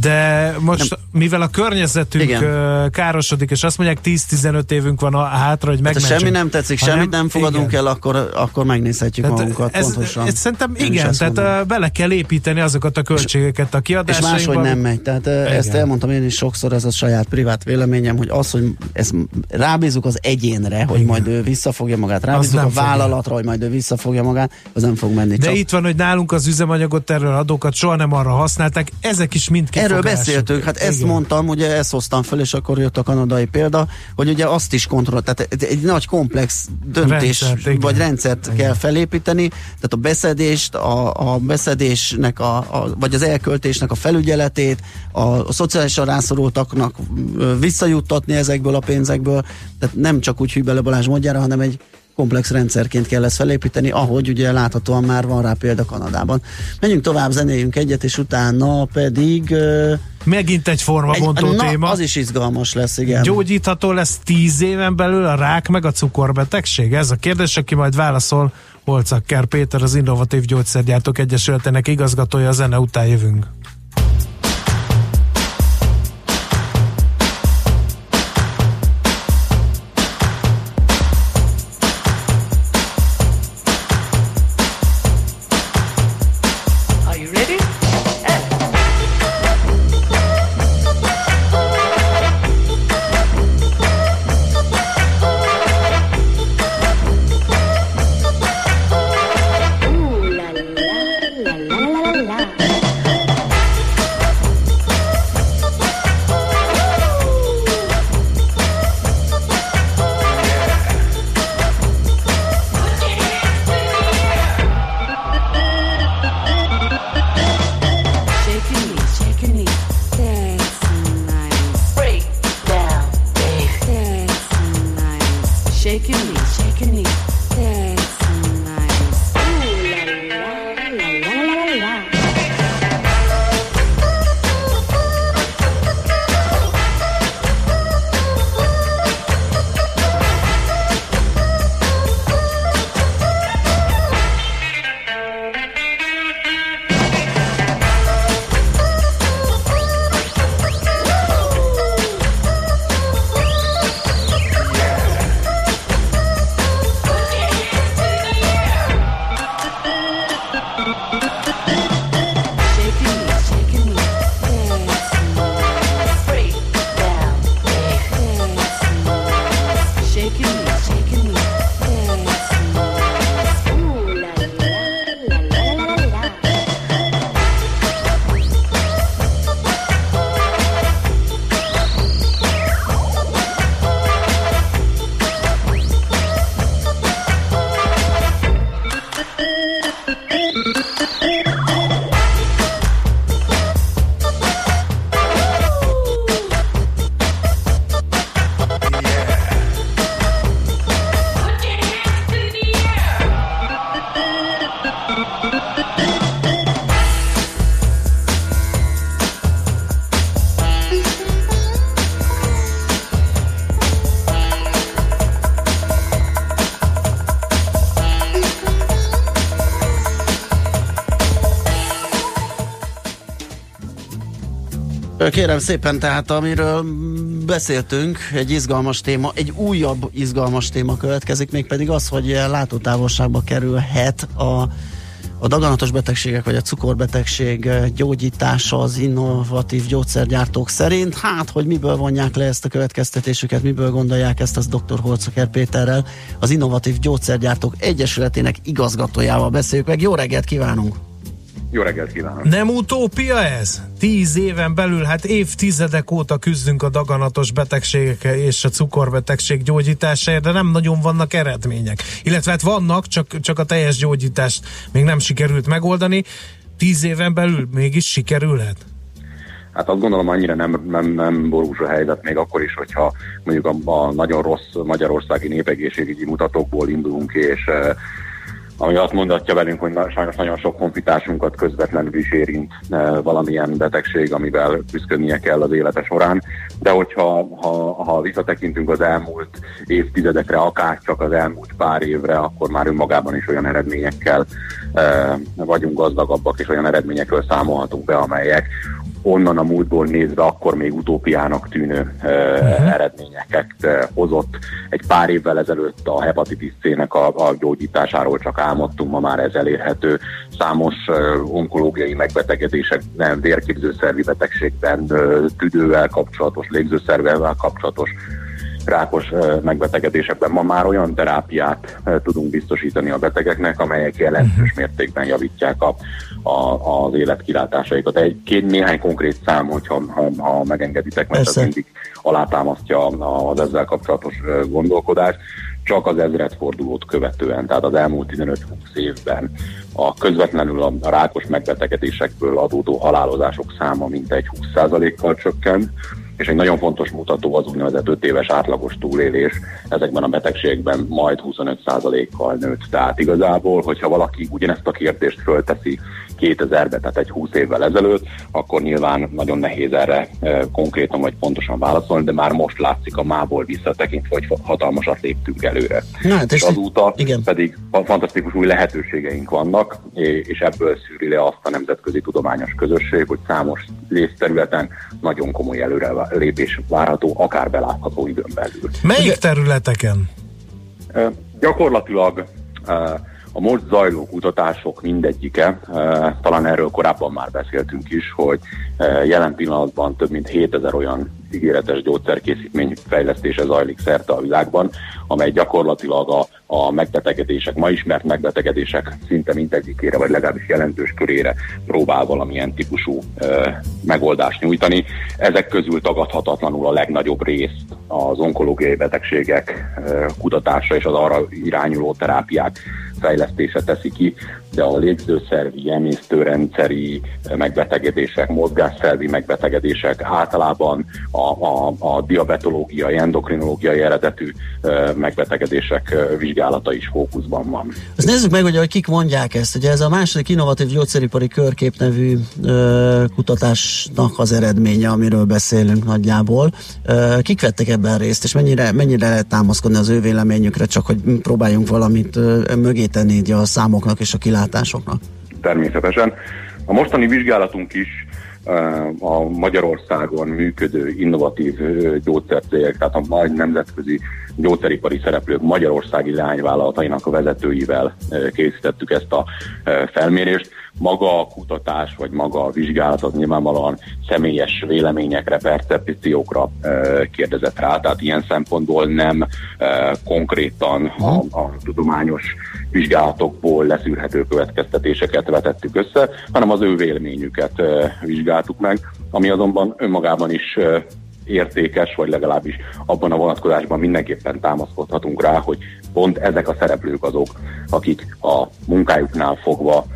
de most nem. mivel a környezetünk Igen. károsodik, és azt mondják 10-15 évünk van a hátra, hogy Hát, megmentsünk. semmi nem tetszik, Ha semmit nem fogadunk igen. el, akkor, akkor megnézhetjük Tehát magunkat ez, pontosan. ez szerintem Én igen, ezt tehát mondom. bele kell építeni azokat a költségeket a És kiadásainkba. máshogy nem megy. Tehát Igen. ezt elmondtam én is sokszor, ez a saját privát véleményem, hogy az, hogy ezt rábízunk az egyénre, hogy Igen. majd ő visszafogja magát, rábízunk a fogja. vállalatra, hogy majd ő visszafogja magát, az nem fog menni. De Csak itt van, hogy nálunk az üzemanyagot, erről adókat soha nem arra használták, ezek is mind Erről kifogások. beszéltünk, hát ezt Igen. mondtam, ugye ezt hoztam fel, és akkor jött a kanadai példa, hogy ugye azt is kontroll, tehát egy nagy komplex döntés, Rendszert, igen. vagy rendszert kell felépíteni, tehát a beszedést, a, a beszedésnek, a, a, vagy az elköltésnek a felügyeletét, a, a szociálisan rászorultaknak visszajuttatni ezekből a pénzekből, tehát nem csak úgy hűbele Balázs módjára, hanem egy komplex rendszerként kell ezt felépíteni, ahogy ugye láthatóan már van rá példa Kanadában. Menjünk tovább, zenéljünk egyet, és utána pedig... ö, Megint egy formabontó na, téma. Az is izgalmas lesz, igen. Gyógyítható lesz tíz éven belül a rák meg a cukorbetegség? Ez a kérdés, aki majd válaszol, Holcakker Péter, az Innovatív Gyógyszergyártók Egyesületének igazgatója, a zene után jövünk. Kérem szépen, tehát amiről beszéltünk, egy izgalmas téma, egy újabb izgalmas téma következik, mégpedig az, hogy látótávolságba kerülhet a, a daganatos betegségek vagy a cukorbetegség gyógyítása az innovatív gyógyszergyártók szerint. Hát, hogy miből vonják le ezt a következtetésüket, miből gondolják ezt, az dr. Holcoker Péterrel, az Innovatív Gyógyszergyártók Egyesületének igazgatójával beszéljük meg. Jó reggelt kívánunk! Jó reggelt kívánok! Nem utópia ez? Tíz éven belül, hát évtizedek óta küzdünk a daganatos betegségekkel és a cukorbetegség gyógyításáért, de nem nagyon vannak eredmények. Illetve hát vannak, csak, csak a teljes gyógyítást még nem sikerült megoldani. Tíz éven belül mégis sikerülhet? Hát azt gondolom annyira nem, nem, nem borús a helyzet, még akkor is, hogyha mondjuk a, a nagyon rossz magyarországi népegészségügyi mutatókból indulunk, és eh, ami azt mondatja velünk, hogy sajnos nagyon sok honfitársunkat közvetlenül is érint e, valamilyen betegség, amivel küzdködnie kell az élete során. De hogyha ha, ha visszatekintünk az elmúlt évtizedekre, akár csak az elmúlt pár évre, akkor már önmagában is olyan eredményekkel e, vagyunk gazdagabbak, és olyan eredményekről számolhatunk be, amelyek onnan a múltból nézve akkor még utópiának tűnő uh, eredményeket uh, hozott. Egy pár évvel ezelőtt a hepatitis C-nek a, a gyógyításáról csak álmodtunk, ma már ez elérhető. Számos uh, onkológiai megbetegedések, nem vérképzőszervi betegségben, uh, tüdővel kapcsolatos, légzőszervvel kapcsolatos rákos megbetegedésekben ma már olyan terápiát tudunk biztosítani a betegeknek, amelyek jelentős mértékben javítják a, a, az életkilátásaikat. Egy két néhány konkrét szám, hogyha ha, ha megengeditek, mert ez mindig alátámasztja az ezzel kapcsolatos gondolkodást. Csak az ezredfordulót követően, tehát az elmúlt 15-20 évben a közvetlenül a, a rákos megbetegedésekből adódó halálozások száma mintegy 20%-kal csökkent, és egy nagyon fontos mutató az úgynevezett 5 éves átlagos túlélés ezekben a betegségekben majd 25%-kal nőtt. Tehát igazából, hogyha valaki ugyanezt a kérdést fölteszi 2000-ben, tehát egy 20 évvel ezelőtt, akkor nyilván nagyon nehéz erre konkrétan vagy pontosan válaszolni, de már most látszik a mából visszatekintve, hogy hatalmasat léptünk előre. Na, hát és azóta igen. pedig fa- fantasztikus új lehetőségeink vannak, és ebből szűri le azt a nemzetközi tudományos közösség, hogy számos részterületen nagyon komoly előrelépés várható, akár belátható időn belül. Melyik területeken? Gyakorlatilag ö, a most zajló kutatások mindegyike, ö, talán erről korábban már beszéltünk is, hogy ö, jelen pillanatban több mint 7000 olyan ígéretes gyógyszerkészítmény fejlesztése zajlik szerte a világban, amely gyakorlatilag a, a megbetegedések, ma ismert megbetegedések szinte mindegyikére, vagy legalábbis jelentős körére próbál valamilyen típusú ö, megoldást nyújtani. Ezek közül tagadhatatlanul a legnagyobb részt az onkológiai betegségek ö, kutatása és az arra irányuló terápiák fejlesztése teszi ki, de a légzőszervi, emésztőrendszeri megbetegedések, mozgásszervi megbetegedések általában a, a, a diabetológiai, endokrinológiai eredetű megbetegedések vizsgálata is fókuszban van. Azt nézzük meg, hogy kik mondják ezt. Ugye ez a második innovatív gyógyszeripari körkép nevű ö, kutatásnak az eredménye, amiről beszélünk nagyjából. Ö, kik vettek ebben részt, és mennyire, mennyire lehet támaszkodni az ő véleményükre, csak hogy próbáljunk valamit ö, mögé tenni így a számoknak és a kilátásoknak? természetesen. A mostani vizsgálatunk is eh, a Magyarországon működő innovatív eh, gyógyszercégek, tehát a nagy nemzetközi gyógyszeripari szereplők magyarországi leányvállalatainak a vezetőivel eh, készítettük ezt a eh, felmérést. Maga a kutatás, vagy maga a vizsgálat az nyilvánvalóan személyes véleményekre, percepciókra eh, kérdezett rá, tehát ilyen szempontból nem konkrétan a, a tudományos vizsgálatokból leszűrhető következtetéseket vetettük össze, hanem az ő véleményüket vizsgáltuk meg, ami azonban önmagában is értékes, vagy legalábbis abban a vonatkozásban mindenképpen támaszkodhatunk rá, hogy pont ezek a szereplők azok, akik a munkájuknál fogva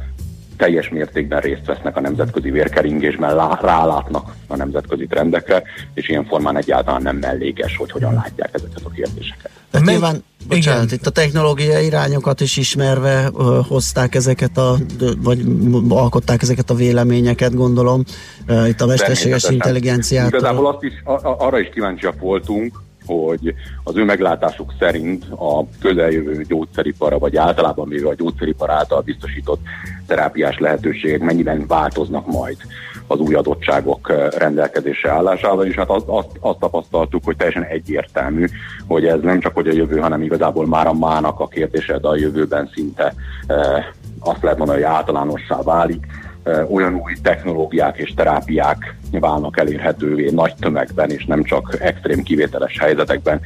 teljes mértékben részt vesznek a nemzetközi vérkeringésben, lá- rálátnak a nemzetközi trendekre, és ilyen formán egyáltalán nem mellékes, hogy hogyan látják ezeket a kérdéseket. Tehát nyilván, bocsánat, itt a technológiai irányokat is ismerve ö, hozták ezeket a, vagy alkották ezeket a véleményeket, gondolom. Ö, itt a mesterséges intelligenciát. Igazából azt is, a, a, arra is kíváncsiak voltunk, hogy az ő meglátásuk szerint a közeljövő gyógyszeripara, vagy általában véve a gyógyszeripar által biztosított terápiás lehetőségek mennyiben változnak majd az új adottságok eh, rendelkezésre állásával, és hát azt, azt, azt tapasztaltuk, hogy teljesen egyértelmű, hogy ez nem csak hogy a jövő, hanem igazából már a mának a kérdése, de a jövőben szinte eh, azt lehet mondani, hogy általánossá válik, olyan új technológiák és terápiák válnak elérhetővé nagy tömegben, és nem csak extrém kivételes helyzetekben,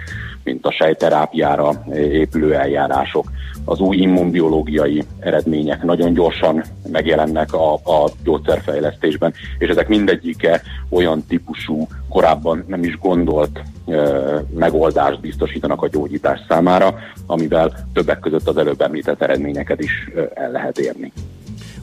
mint a sejterápiára épülő eljárások. Az új immunbiológiai eredmények nagyon gyorsan megjelennek a, a gyógyszerfejlesztésben, és ezek mindegyike olyan típusú, korábban nem is gondolt ö, megoldást biztosítanak a gyógyítás számára, amivel többek között az előbb említett eredményeket is el lehet érni.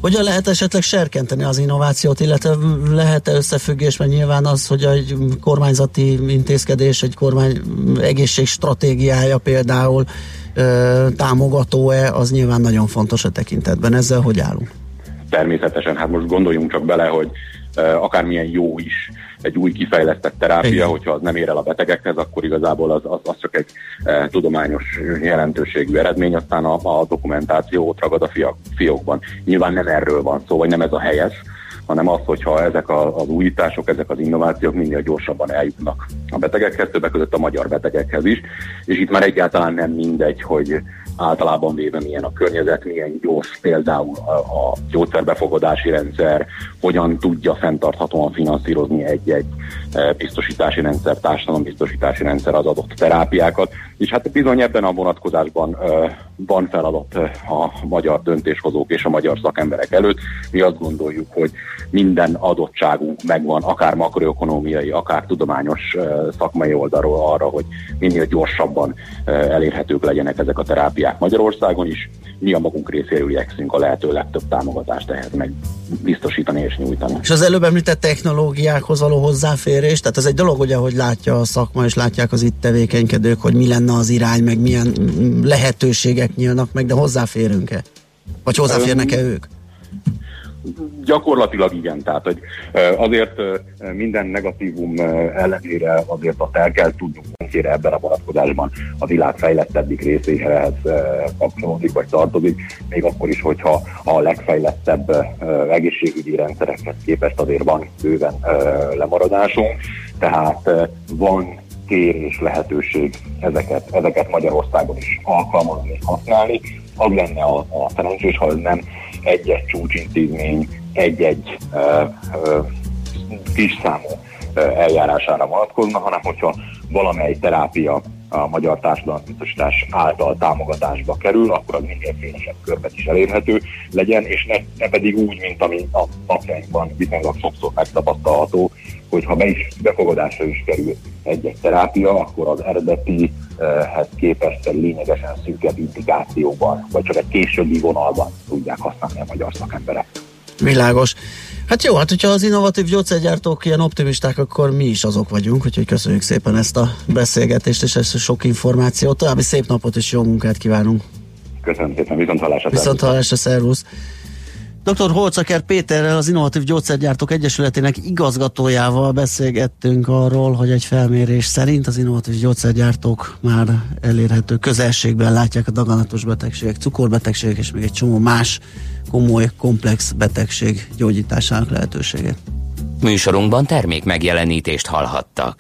Hogyan lehet esetleg serkenteni az innovációt, illetve lehet-e összefüggés, mert nyilván az, hogy egy kormányzati intézkedés, egy kormány egészségstratégiája például támogató-e, az nyilván nagyon fontos a tekintetben. Ezzel hogy állunk? Természetesen, hát most gondoljunk csak bele, hogy akármilyen jó is egy új kifejlesztett terápia, Igen. hogyha az nem ér el a betegekhez, akkor igazából az, az, az csak egy uh, tudományos jelentőségű eredmény, aztán a, a dokumentáció ott ragad a fiak, fiókban. Nyilván nem erről van szó, vagy nem ez a helyes, hanem az, hogyha ezek a, az újítások, ezek az innovációk minél gyorsabban eljutnak a betegekhez, többek között a magyar betegekhez is, és itt már egyáltalán nem mindegy, hogy általában véve milyen a környezet, milyen gyors például a, a gyógyszerbefogadási rendszer, hogyan tudja fenntarthatóan finanszírozni egy-egy biztosítási rendszer, társadalombiztosítási rendszer az adott terápiákat, és hát bizony ebben a vonatkozásban eh, van feladat eh, a magyar döntéshozók és a magyar szakemberek előtt. Mi azt gondoljuk, hogy minden adottságunk megvan, akár makroökonomiai, akár tudományos eh, szakmai oldalról arra, hogy minél gyorsabban eh, elérhetők legyenek ezek a terápiák Magyarországon is. Mi a magunk részéről igyekszünk a lehető legtöbb támogatást ehhez meg biztosítani és nyújtani. És az előbb említett technológiákhoz való hozzáférés, tehát ez egy dolog, ugye, hogy látja a szakma, és látják az itt tevékenykedők, hogy mi lenne az irány, meg milyen lehetőségek nyílnak meg, de hozzáférünk-e? Vagy hozzáférnek-e ők? Gyakorlatilag igen, tehát hogy azért minden negatívum ellenére azért azt el kell tudnunk mennyire ebben a vonatkozásban a világ fejlettebbik részéhez kapcsolódik vagy tartozik, még akkor is, hogyha a legfejlettebb egészségügyi rendszerekhez képest azért van bőven lemaradásunk, tehát van tér és lehetőség ezeket, ezeket Magyarországon is alkalmazni használni. Az lenne a, a szerencsés, ha nem egy-egy csúcsintézmény, egy-egy ö, ö, kis számú eljárására vonatkozna, hanem hogyha valamely terápia a magyar társadalombiztosítás által támogatásba kerül, akkor az minél szélesebb körben is elérhető legyen, és ne, ne pedig úgy, mint ami a napjainkban viszonylag sokszor megtapasztalható, hogy ha be is, befogadásra is kerül egy-egy terápia, akkor az eredetihez képest egy lényegesen szűkebb indikációban, vagy csak egy későbbi vonalban tudják használni a magyar szakemberek. Világos. Hát jó, hát hogyha az innovatív gyógyszergyártók ilyen optimisták, akkor mi is azok vagyunk, úgyhogy köszönjük szépen ezt a beszélgetést és ezt a sok információt. További szép napot és jó munkát kívánunk. Köszönöm szépen, viszont hallásra. Viszont hallásra, szervusz. Dr. Holcaker Péterrel, az Innovatív Gyógyszergyártók Egyesületének igazgatójával beszélgettünk arról, hogy egy felmérés szerint az innovatív gyógyszergyártók már elérhető közelségben látják a daganatos betegségek, cukorbetegségek és még egy csomó más komoly, komplex betegség gyógyításának lehetőségét. Műsorunkban termék megjelenítést hallhattak.